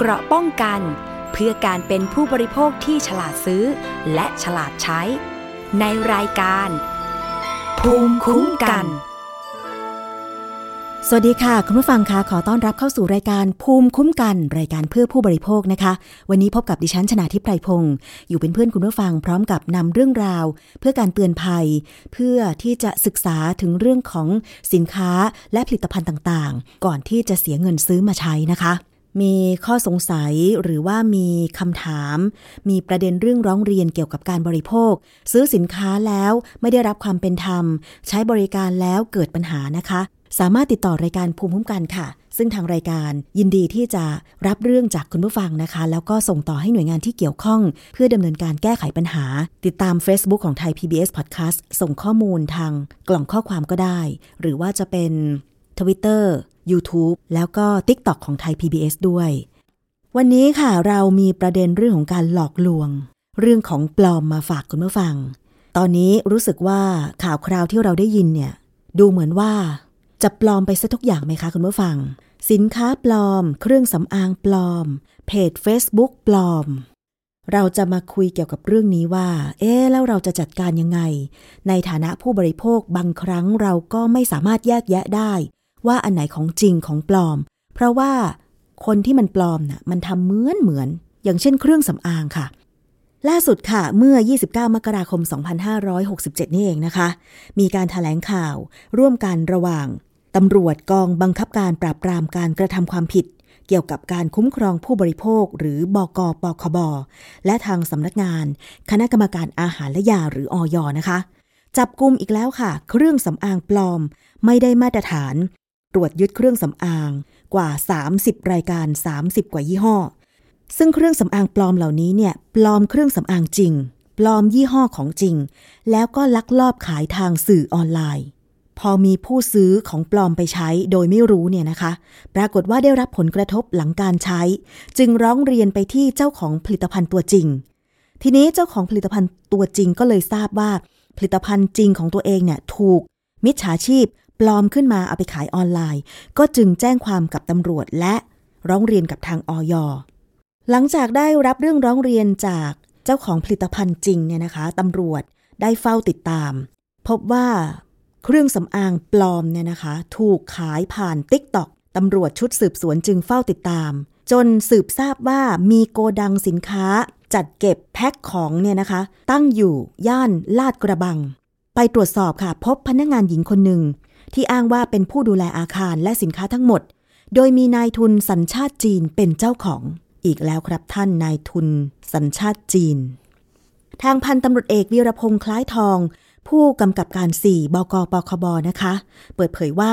เกราะป้องกัน เพื่อการเป็นผู้บริโภคที่ฉลาดซื้อ และฉลาดใช้ ในรายการ ภูมิคุ้มกัน สวัสดีค่ะ คุณผู้ฟังคะขอต้อนรับเข้าสู่รายการภูมิคุ้มกัน รายการเพื่อผู้บริโภคนะคะ วันนี้พบกับดิฉันชนาทิพไพรพงศ์อยู่เป็นเพื่อนคุณผู้ฟังพร้อมกับนำเรื่องราว เพื่อการเตือนภัย เพื่อที่จะศึกษาถึงเรื่องของสินค้าและผลิตภัณฑ์ต่างๆ ก่อนที่จะเสียเงินซื้อมาใช้นะคะ มีข้อสงสัยหรือว่ามีคำถาม มีประเด็นเรื่องร้องเรียนเกี่ยวกับการบริโภค ซื้อสินค้าแล้วไม่ได้รับความเป็นธรรม ใช้บริการแล้วเกิดปัญหานะคะ สามารถติดต่อรายการภูมิคุ้มกันค่ะ ซึ่งทางรายการยินดีที่จะรับเรื่องจากคุณผู้ฟังนะคะ แล้วก็ส่งต่อให้หน่วยงานที่เกี่ยวข้อง เพื่อดำเนินการแก้ไขปัญหา ติดตาม Facebook ของไทย PBS Podcast ส่งข้อมูลทางกล่องข้อความก็ได้ หรือว่าจะเป็น Twitter YouTube แล้วก็ TikTok ของไทย PBS ด้วย วันนี้ค่ะเรามีประเด็นเรื่องของการหลอกลวง เรื่องของปลอมมาฝากคุณผู้ฟัง ตอนนี้รู้สึกว่าข่าวคราวที่เราได้ยินเนี่ย ดูเหมือนว่า จะปลอมไปซะทุกอย่างไหมคะคุณผู้ฟัง สินค้าปลอม เครื่องสำอางปลอม เพจ Facebook ปลอม เราจะมาคุยเกี่ยวกับเรื่องนี้ว่า เอ๊ะแล้วเราจะจัดการยังไง ในฐานะผู้บริโภคบางครั้งเราก็ไม่สามารถแยกแยะได้ ว่าอันไหนของจริงของปลอม เพราะว่าคนที่มันปลอมน่ะมันทำเหมือนเหมือน อย่างเช่นเครื่องสำอางค่ะ ล่าสุดค่ะ เมื่อ 29 มกราคม 2567 นี่เองนะคะ มีการถแถลงข่าวร่วมกันระหว่างตำรวจกองบังคับการปราบปรามการกระทำความผิด เกี่ยวกับการคุ้มครองผู้บริโภค หรือบกปคบ และทางสำนักงาน คณะกรรมการอาหารและยาหรืออยนะคะ จับกลุ่มอีกแล้วค่ะ เครื่องสำอางปลอม ไม่ได้มาตรฐาน ตรวจยึดเครื่องสำอางกว่า 30 รายการ 30 กว่ายี่ห้อ ซึ่งเครื่องสำอางปลอมเหล่านี้เนี่ยปลอมเครื่องสำอางจริง ปลอมยี่ห้อของจริง แล้วก็ลักลอบขายทางสื่อออนไลน์ พอมีผู้ซื้อของปลอมไปใช้โดยไม่รู้เนี่ยนะคะ ปรากฏว่าได้รับผลกระทบหลังการใช้ จึงร้องเรียนไปที่เจ้าของผลิตภัณฑ์ตัวจริง ทีนี้เจ้าของผลิตภัณฑ์ตัวจริงก็เลยทราบว่าผลิตภัณฑ์จริงของตัวเองเนี่ยถูกมิจฉาชีพ ปลอมขึ้นมาเอาไปขายออนไลน์ ก็จึงแจ้งความกับตำรวจและร้องเรียนกับทางออยหลังจากได้รับเรื่องร้องเรียนจากเจ้าของผลิตภัณฑ์จริงเนี่ยนะคะตำรวจได้เฝ้าติดตาม พบว่าเครื่องสำอางปลอมเนี่ยนะคะ ถูกขายผ่าน t ิ k t o k ตำรวจชุดสืบสวนจึงเฝ้าติดตาม จนสืบทราบว่ามีโกดังสินค้า จัดเก็บแพ็คของเนี่ยนะคะ ตั้งอยู่ย่านลาดกระบัง ไปตรวจสอบค่ะ พบพนักงานหญิงคนหนึ่ง ที่อ้างว่าเป็นผู้ดูแลอาคารและสินค้าทั้งหมด โดยมีนายทุนสัญชาติจีนเป็นเจ้าของ อีกแล้วครับท่านนายทุนสัญชาติจีน ทางพันตำรวจเอกวีรพงษ์คล้ายทอง ผู้กำกับการ 4 บกปคบนะคะ เปิดเผยว่า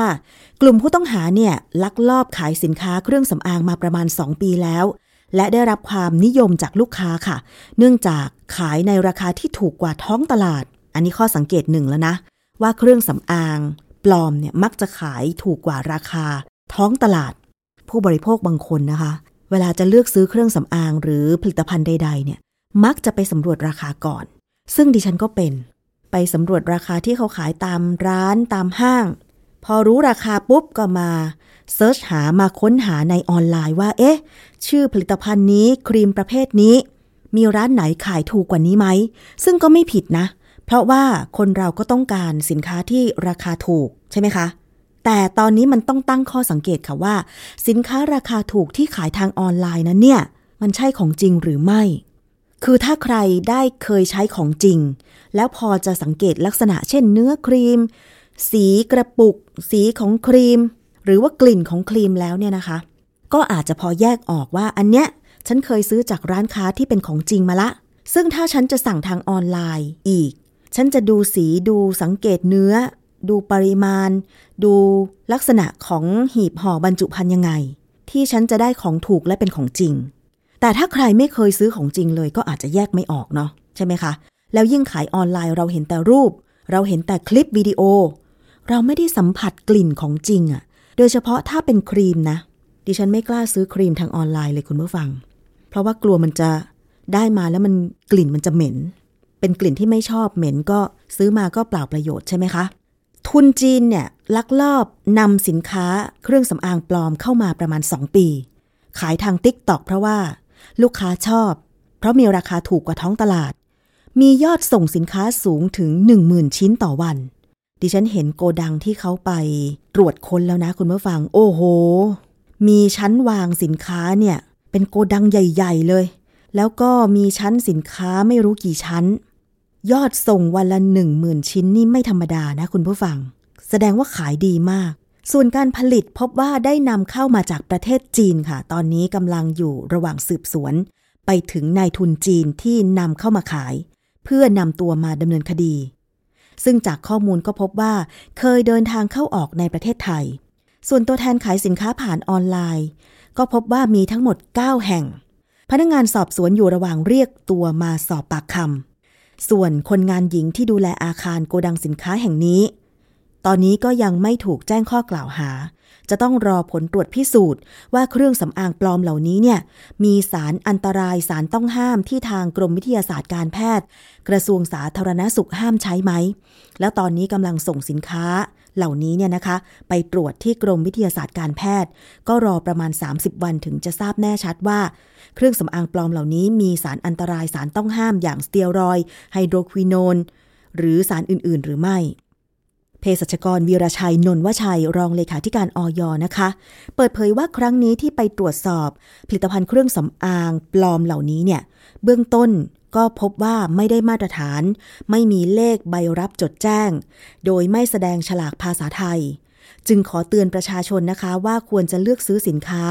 กลุ่มผู้ต้องหาเนี่ยลักลอบขายสินค้าเครื่องสำอางมาประมาณ 2 ปีแล้วและได้รับความนิยมจากลูกค้าค่ะ เนื่องจากขายในราคาที่ถูกกว่าท้องตลาด อันนี้ข้อสังเกตหนึ่งแล้วนะ ว่าเครื่องสำอาง ปลอมเนี่ยมักจะขายถูกกว่าราคา ท้องตลาด ผู้บริโภคบางคนนะคะ เวลาจะเลือกซื้อเครื่องสำอางหรือผลิตภัณฑ์ใด ๆ เนี่ย มักจะไปสำรวจราคาก่อน ซึ่งดิฉันก็เป็น ไปสำรวจราคาที่เขาขายตามร้านตามห้าง พอรู้ราคาปุ๊บก็มาเซิร์ชหามาค้นหาในออนไลน์ว่า เอ๊ะ ชื่อผลิตภัณฑ์นี้ครีมประเภทนี้ มีร้านไหนขายถูกกว่านี้ไหม ซึ่งก็ไม่ผิดนะเพราะว่าคนเราก็ต้องการสินค้าที่ราคาถูกใช่ไหมคะ แต่ตอนนี้มันต้องตั้งข้อสังเกตค่ะว่า สินค้าราคาถูกที่ขายทางออนไลน์นั้นเนี่ย มันใช่ของจริงหรือไม่ คือถ้าใครได้เคยใช้ของจริง แล้วพอจะสังเกตลักษณะเช่นเนื้อครีม สีกระปุก สีของครีม หรือว่ากลิ่นของครีมแล้วเนี่ยนะคะ ก็อาจจะพอแยกออกว่าอันเนี้ยฉันเคยซื้อจากร้านค้าที่เป็นของจริงมาละ ซึ่งถ้าฉันจะสั่งทางออนไลน์อีก ฉันจะดูสีดูสังเกตเนื้อ ดูปริมาณ ดูลักษณะของหีบห่อบรรจุภัณฑ์ยังไง ที่ฉันจะได้ของถูกและเป็นของจริง แต่ถ้าใครไม่เคยซื้อของจริงเลยก็อาจจะแยกไม่ออกเนาะใช่ไหมคะ แล้วยิ่งขายออนไลน์เราเห็นแต่รูป เราเห็นแต่คลิปวิดีโอ เราไม่ได้สัมผัสกลิ่นของจริงอะ่ะ โดยเฉพาะถ้าเป็นครีมนะ ดิฉันไม่กล้าซื้อครีมทางออนไลน์เลยคุณผู้ฟัง เพราะว่ากลัวมันจะได้มาแล้วมันกลิ่นมันจะเหม็น เป็นกลิ่นที่ไม่ชอบเหม็นก็ซื้อมาก็เปล่าประโยชน์ใช่ไหมคะ ทุนจีนเนี่ยลักลอบนำสินค้าเครื่องสำอางปลอมเข้ามาประมาณ 2 ปี ขายทาง TikTok เพราะว่า ลูกค้าชอบ เพราะมีราคาถูกกว่าท้องตลาด มียอดส่งสินค้าสูงถึง 10,000 ชิ้นต่อวัน ดิฉันเห็นโกดังที่เขาไปตรวจค้นแล้วนะคุณผู้ฟัง โอ้โห มีชั้นวางสินค้าเนี่ยเป็นโกดังใหญ่ ๆ เลย แล้วก็มีชั้นสินค้าไม่รู้กี่ชั้น ยอดส่งวันละหนึ่งหมื่นชิ้นนี่ไม่ธรรมดานะคุณผู้ฟัง แสดงว่าขายดีมาก ส่วนการผลิตพบว่าได้นำเข้ามาจากประเทศจีนค่ะ ตอนนี้กำลังอยู่ระหว่างสืบสวน ไปถึงนายทุนจีนที่นำเข้ามาขาย เพื่อนำตัวมาดำเนินคดี ซึ่งจากข้อมูลก็พบว่า เคยเดินทางเข้าออกในประเทศไทย ส่วนตัวแทนขายสินค้าผ่านออนไลน์ ก็พบว่ามีทั้งหมด 9 แห่ง พนักงานสอบสวนอยู่ระหว่างเรียกตัวมาสอบปากคำ ส่วนคนงานหญิงที่ดูแลอาคารโกดังสินค้าแห่งนี้ ตอนนี้ก็ยังไม่ถูกแจ้งข้อกล่าวหา จะต้องรอผลตรวจพิสูจน์ ว่าเครื่องสำอางปลอมเหล่านี้เนี่ย มีสารอันตรายสารต้องห้ามที่ทางกรมวิทยาศาสตร์การแพทย์ กระทรวงสาธารณสุขห้ามใช้ไหม แล้วตอนนี้กำลังส่งสินค้า เหล่านี้เนี่ยนะคะ ไปตรวจที่กรมวิทยาศาสตร์การแพทย์ ก็รอประมาณ 30 วันถึงจะทราบแน่ชัดว่า เครื่องสำอางปลอมเหล่านี้มีสารอันตรายสารต้องห้ามอย่างสเตียรอยด์ไฮโดรควินอนหรือสารอื่น ๆ หรือไม่เภสัชกรวีรชัยนนวชัย รองเลขาธิการออยนะคะ เปิดเผยว่าครั้งนี้ที่ไปตรวจสอบ ผลิตภัณฑ์เครื่องสำอางปลอมเหล่านี้เนี่ย เบื้องต้น ก็พบว่าไม่ได้มาตรฐาน ไม่มีเลขใบรับจดแจ้ง โดยไม่แสดงฉลากภาษาไทย จึงขอเตือนประชาชนนะคะว่าควรจะเลือกซื้อสินค้า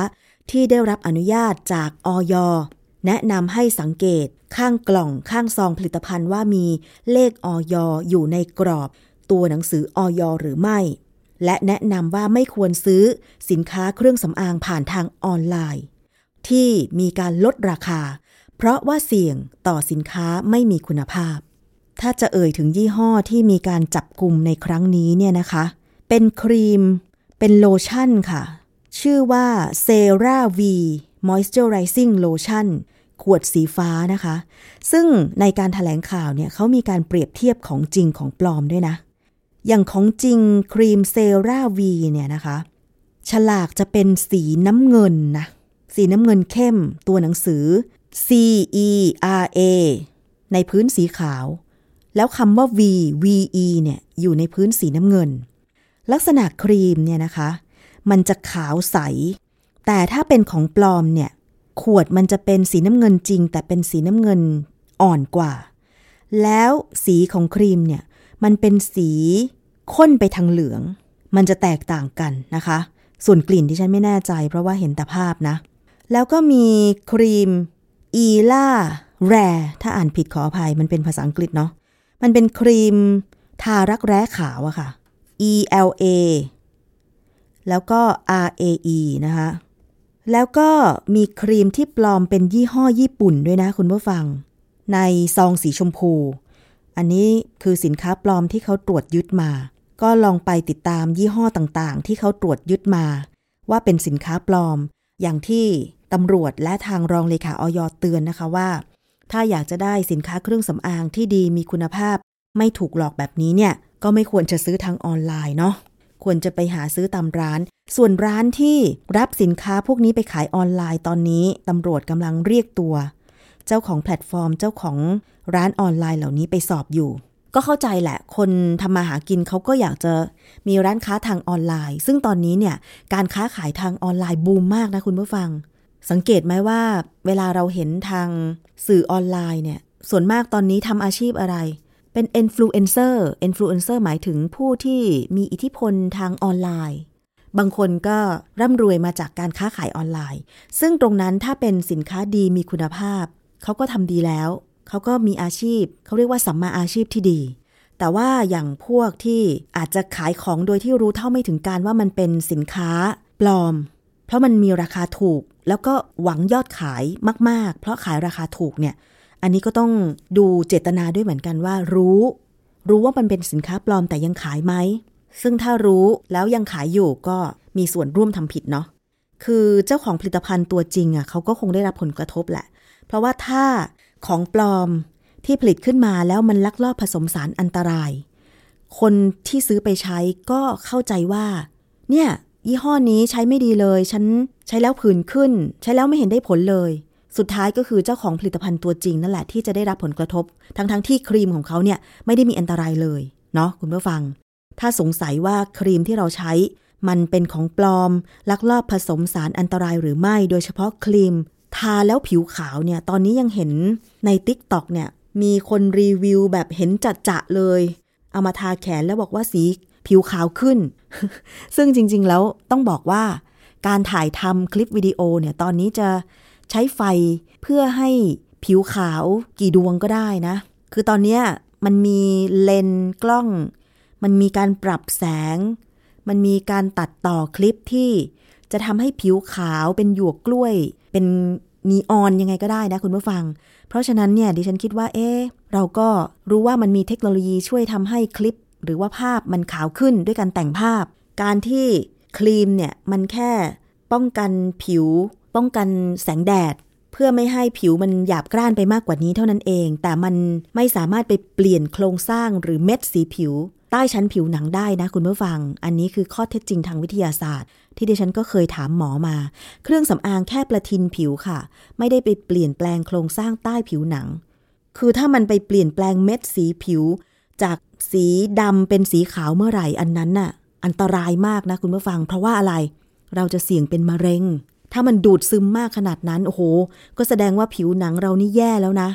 ที่ได้รับอนุญาตจากอย แนะนำให้สังเกตข้างกล่องข้างซองผลิตภัณฑ์ว่ามีเลขอยอยู่ในกรอบ ตัวหนังสืออยหรือไม่ และแนะนำว่าไม่ควรซื้อสินค้าเครื่องสำอางผ่านทางออนไลน์ ที่มีการลดราคา เพราะว่าเสี่ยงต่อสินค้าไม่มีคุณภาพ ถ้าจะเอ่ยถึงยี่ห้อที่มีการจับกลุ่มในครั้งนี้เนี่ยนะคะ เป็นครีม เป็นโลชั่นค่ะ ชื่อว่า c e r a V Moisturizing Lotion ขวดสีฟ้านะคะ ซึ่งในการถแถลงข่าวเนี่ยเขามีการเปรียบเทียบของจริงของปลอมด้วยนะ อย่างของจริงครีมเซราวีเนี่ยนะคะ ฉลากจะเป็นสีน้ำเงินนะ สีน้ำเงินเข้ม ตัวหนังสือ C E R A ในพื้นสีขาว แล้วคำว่า V V E เนี่ยอยู่ในพื้นสีน้ำเงิน ลักษณะครีมเนี่ยนะคะ มันจะขาวใส แต่ถ้าเป็นของปลอมเนี่ย ขวดมันจะเป็นสีน้ำเงินจริง แต่เป็นสีน้ำเงินอ่อนกว่า แล้วสีของครีมเนี่ย มันเป็นสีข้นไปทางเหลือง มันจะแตกต่างกันนะคะ ส่วนกลิ่นที่ฉันไม่แน่ใจ เพราะว่าเห็นแต่ภาพนะ แล้วก็มีครีม อีล่าแรถ้าอ่านผิดขออภัยมันเป็นภาษาอังกฤษเนาะมันเป็นครีมทารักแร้ขาวอะค่ะ E L A แล้วก็ R A E นะคะ แล้วก็มีครีมที่ปลอมเป็นยี่ห้อญี่ปุ่นด้วยนะคุณผู้ฟัง ในซองสีชมพู อันนี้คือสินค้าปลอมที่เขาตรวจยึดมา ก็ลองไปติดตามยี่ห้อต่างๆ ที่เขาตรวจยึดมา ว่าเป็นสินค้าปลอม อย่างที่ ตำรวจและทางรองเลขาออยเตือนนะคะว่า ถ้าอยากจะได้สินค้าเครื่องสำอางที่ดีมีคุณภาพ ไม่ถูกหลอกแบบนี้เนี่ยก็ไม่ควรจะซื้อทางออนไลน์เนาะควรจะไปหาซื้อตามร้าน ส่วนร้านที่รับสินค้าพวกนี้ไปขายออนไลน์ตอนนี้ตำรวจกำลังเรียกตัว เจ้าของแพลตฟอร์มเจ้าของร้านออนไลน์เหล่านี้ไปสอบอยู่ ก็เข้าใจแหละ คนทำมาหากินเขาก็อยากจะมีร้านค้าทางออนไลน์ ซึ่งตอนนี้เนี่ยการค้าขายทางออนไลน์บูมมากนะคุณผู้ฟัง สังเกตไหมว่า เวลาเราเห็นทางสื่อออนไลน์เนี่ย ส่วนมากตอนนี้ทำอาชีพอะไร เป็นอินฟลูเอนเซอร์อินฟลูเอนเซอร์หมายถึงผู้ที่มีอิทธิพลทางออนไลน์ บางคนก็ร่ำรวยมาจากการค้าขายออนไลน์ ซึ่งตรงนั้นถ้าเป็นสินค้าดีมีคุณภาพ เขาก็ทำดีแล้ว เขาก็มีอาชีพ เขาเรียกว่าสัมมาอาชีพที่ดีแต่ว่าอย่างพวกที่อาจจะขายของโดยที่รู้เท่าไม่ถึงการว่ามันเป็นสินค้าปลอม ราะมันมีราคาถูกแล้วก็หวังยอดขายมาก ๆ เพราะขายราคาถูกเนี่ย อันนี้ก็ต้องดูเจตนาด้วยเหมือนกันว่า รู้ รู้ว่ามันเป็นสินค้าปลอมแต่ยังขายไหม ซึ่งถ้ารู้แล้วยังขายอยู่ก็มีส่วนร่วมทำผิดเนาะคือเจ้าของผลิตภัณฑ์ตัวจริงอะเขาก็คงได้รับผลกระทบแหละ เพราะว่าถ้าของปลอมที่ผลิตขึ้นมาแล้วมันลักลอบผสมสารอันตราย คนที่ซื้อไปใช้ก็เข้าใจว่า เนี่ย ยี่ห้อนี้ใช้ไม่ดีเลย ฉันใช้แล้วผื่นขึ้น ใช้แล้วไม่เห็นได้ผลเลย สุดท้ายก็คือเจ้าของผลิตภัณฑ์ตัวจริงนั่นแหละที่จะได้รับผลกระทบ ทั้งๆทที่ครีมของเขาเนี่ยไม่ได้มีอันตรายเลย เนาะคุณผู้ฟัง ถ้าสงสัยว่าครีมที่เราใช้ มันเป็นของปลอม ลักลอบผสมสารอันตรายหรือไม่ โดยเฉพาะครีม ทาแล้วผิวขาวเนี่ย ตอนนี้ยังเห็นใน t ิ k t o k เนี่ย มีคนรีวิวแบบเห็นจัดจะเลย เอามาทาแขนแล้วบอกว่าสี ผิวขาวขึ้น ซึ่งจริง ๆ แล้วต้องบอกว่า การถ่ายทำคลิปวิดีโอเนี่ยตอนนี้จะใช้ไฟเพื่อให้ผิวขาวกี่ดวงก็ได้นะ คือตอนนี้มันมีเลนส์กล้อง มันมีการปรับแสง มันมีการตัดต่อคลิปที่จะทำให้ผิวขาวเป็นหยวกกล้วย เป็นนีออนยังไงก็ได้นะคุณผู้ฟัง เพราะฉะนั้นเนี่ยดิฉันคิดว่าเอ๊เราก็รู้ว่ามันมีเทคโนโลยีช่วยทำให้คลิป หรือว่าภาพมันขาวขึ้นด้วยการแต่งภาพ การที่ครีมเนี่ยมันแค่ป้องกันผิว ป้องกันแสงแดด เพื่อไม่ให้ผิวมันหยาบกร้านไปมากกว่านี้เท่านั้นเอง แต่มันไม่สามารถไปเปลี่ยนโครงสร้างหรือเม็ดสีผิว ใต้ชั้นผิวหนังได้นะคุณผู้ฟัง อันนี้คือข้อเท็จจริงทางวิทยาศาสตร์ ที่ดิฉันก็เคยถามหมอมา เครื่องสำอางแค่ประทินผิวค่ะ ไม่ได้ไปเปลี่ยนแปลงโครงสร้างใต้ผิวหนัง คือถ้ามันไปเปลี่ยนแปลงเม็ดสีผิว จาก สีดำเป็นสีขาวเมื่อไหร่อันนั้นน่ะ อันตรายมากนะคุณผู้ฟัง เพราะว่าอะไรเราจะเสี่ยงเป็นมะเร็ง ถ้ามันดูดซึมมากขนาดนั้นโอ้โห ก็แสดงว่าผิวหนังเรานี่แย่แล้วนะ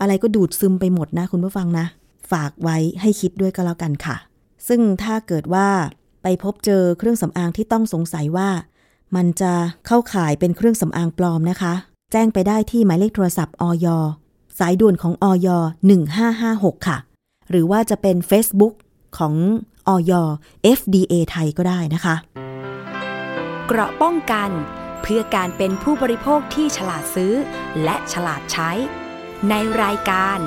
อะไรก็ดูดซึมไปหมดนะ คุณผู้ฟังนะ ฝากไว้ให้คิดด้วยก็แล้วกันค่ะ ซึ่งถ้าเกิดว่าไปพบเจอเครื่องสำอางที่ต้องสงสัยว่า มันจะเข้าข่ายเป็นเครื่องสำอางปลอมนะคะ แจ้งไปได้ที่หมายเลขโทรศัพท์อยสายด่วนของอย1556 ค่ะ หรือว่าจะเป็น Facebook ของอย FDA ไทยก็ได้นะคะ เกราะป้องกันเพื่อการเป็นผู้บริโภคที่ฉลาดซื้อ และฉลาดใช้ ในรายการ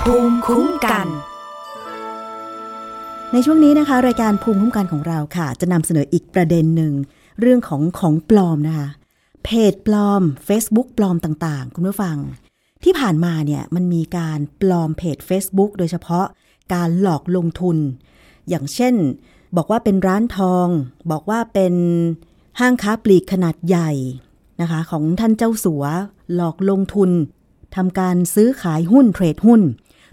ภูมิคุ้มกัน ในช่วงนี้นะคะ รายการภูมิคุ้มกันของเราค่ะ จะนำเสนออีกประเด็นหนึ่ง เรื่องของของปลอมนะคะ เพจปลอม Facebook ปลอมต่างๆ คุณผู้ฟัง ที่ผ่านมาเนี่ยมันมีการปลอมเพจ Facebook โดยเฉพาะการหลอกลงทุน อย่างเช่น บอกว่าเป็นร้านทอง บอกว่าเป็นห้างค้าปลีกขนาดใหญ่นะคะ ของท่านเจ้าสัวหลอกลงทุนทำการซื้อขายหุ้นเทรดหุ้น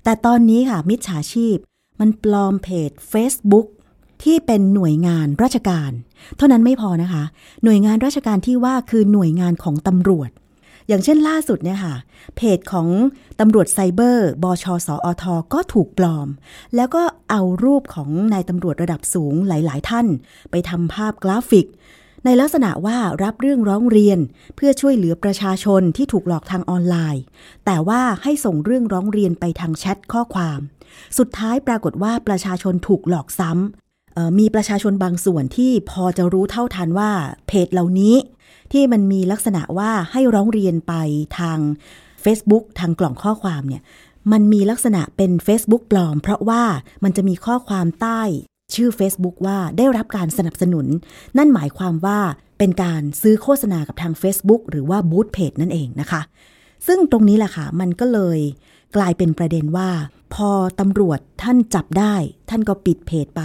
แต่ตอนนี้ค่ะมิจฉาชีพ มันปลอมเพจ Facebook ที่เป็นหน่วยงานราชการ เท่านั้นไม่พอนะคะ หน่วยงานราชการที่ว่าคือหน่วยงานของตำรวจ อย่างเช่นล่าสุดเนี่ยค่ะ เพจของตำรวจไซเบอร์ บชสอทก็ถูกปลอม แล้วก็เอารูปของนายตำรวจระดับสูงหลาย ๆ ท่าน ไปทำภาพกราฟิก ในลักษณะว่ารับเรื่องร้องเรียน เพื่อช่วยเหลือประชาชนที่ถูกหลอกทางออนไลน์ แต่ว่าให้ส่งเรื่องร้องเรียนไปทางแชทข้อความ สุดท้ายปรากฏว่าประชาชนถูกหลอกซ้ำ มีประชาชนบางส่วนที่พอจะรู้เท่าทันว่าเพจเหล่านี้ ที่มันมีลักษณะว่าให้ร้องเรียนไปทาง Facebook ทางกล่องข้อความเนี่ยมันมีลักษณะเป็น Facebook ปลอม เพราะว่ามันจะมีข้อความใต้ชื่อ Facebook ว่าได้รับการสนับสนุน นั่นหมายความว่าเป็นการซื้อโฆษณากับทาง Facebook หรือว่าบูธเพจนั่นเองนะคะ ซึ่งตรงนี้แหละค่ะ มันก็เลยกลายเป็นประเด็นว่า พอตำรวจท่านจับได้ ท่านก็ปิดเพจไป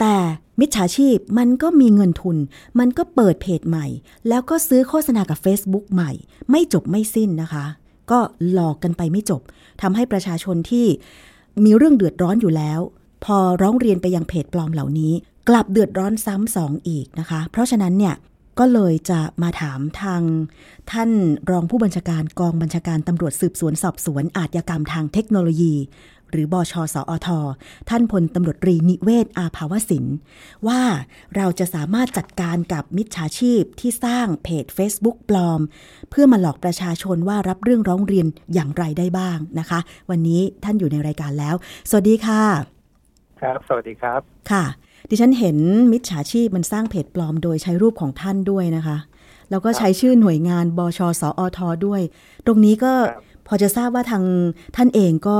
แต่มิจฉาชีพมันก็มีเงินทุน มันก็เปิดเพจใหม่ แล้วก็ซื้อโฆษณากับ Facebook ใหม่ ไม่จบไม่สิ้นนะคะ ก็หลอกกันไปไม่จบทำให้ประชาชนที่มีเรื่องเดือดร้อนอยู่แล้ว พอร้องเรียนไปยังเพจปลอมเหล่านี้ กลับเดือดร้อนซ้ำสองอีกนะคะ เพราะฉะนั้นเนี่ยก็เลยจะมาถามทาง ท่านรองผู้บัญชาการกองบัญชาการตำรวจสืบสวนสอบสวนอาชญากรรมทางเทคโนโลยี หรือบอชสอทท่านพลตำรวจรีนิเวศอาภาวสิน ว่าเราจะสามารถจัดการกับมิจฉาชีพที่สร้างเพจ Facebook ปลอม เพื่อมาหลอกประชาชนว่ารับเรื่องร้องเรียนอย่างไรได้บ้างนะคะ วันนี้ท่านอยู่ในรายการแล้ว สวัสดีค่ะ ครับ สวัสดีครับค่ะ ดิฉันเห็นมิจฉาชีพมันสร้างเพจปลอม โดยใช้รูปของท่านด้วยนะคะแล้วก็ใช้ชื่อหน่วยงานบชสอทด้วย ตรงนี้ก็พอจะทราบว่าทางท่านเองก็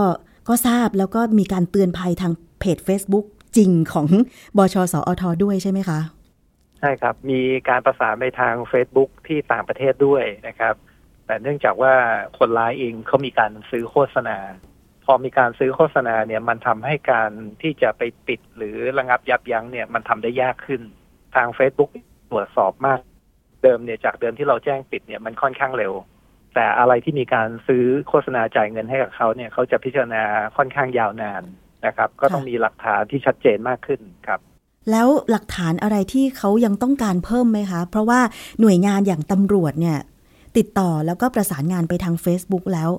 ก็ทราบแล้วก็มีการเตือนภัยทางเพจ Facebook จริงของบชสอทด้วยใช่ไหมคะ ใช่ครับ มีการประสานไปทาง Facebook ที่ต่างประเทศด้วยนะครับ แต่เนื่องจากว่าคนร้ายเองเขามีการซื้อโฆษณา พอมีการซื้อโฆษณาเนี่ยมันทำให้การที่จะไปปิดหรือระงับยับยั้งเนี่ยมันทำได้ยากขึ้น ทาง Facebook ตรวจสอบมาก เดิมเนี่ยจากเดิมที่เราแจ้งปิดเนี่ยมันค่อนข้างเร็ว แต่อะไรที่มีการซื้อโฆษณาจ่ายเงินให้กับเขาเนี่ยเขาจะพิจารณาค่อนข้างยาวนานนะครับ ก็ต้องมีหลักฐานที่ชัดเจนมากขึ้นครับแล้วหลักฐานอะไรที่เขายังต้องการเพิ่มไหมคะ เพราะว่าหน่วยงานอย่างตำรวจเนี่ย ติดต่อแล้วก็ประสานงานไปทาง Facebook แล้ว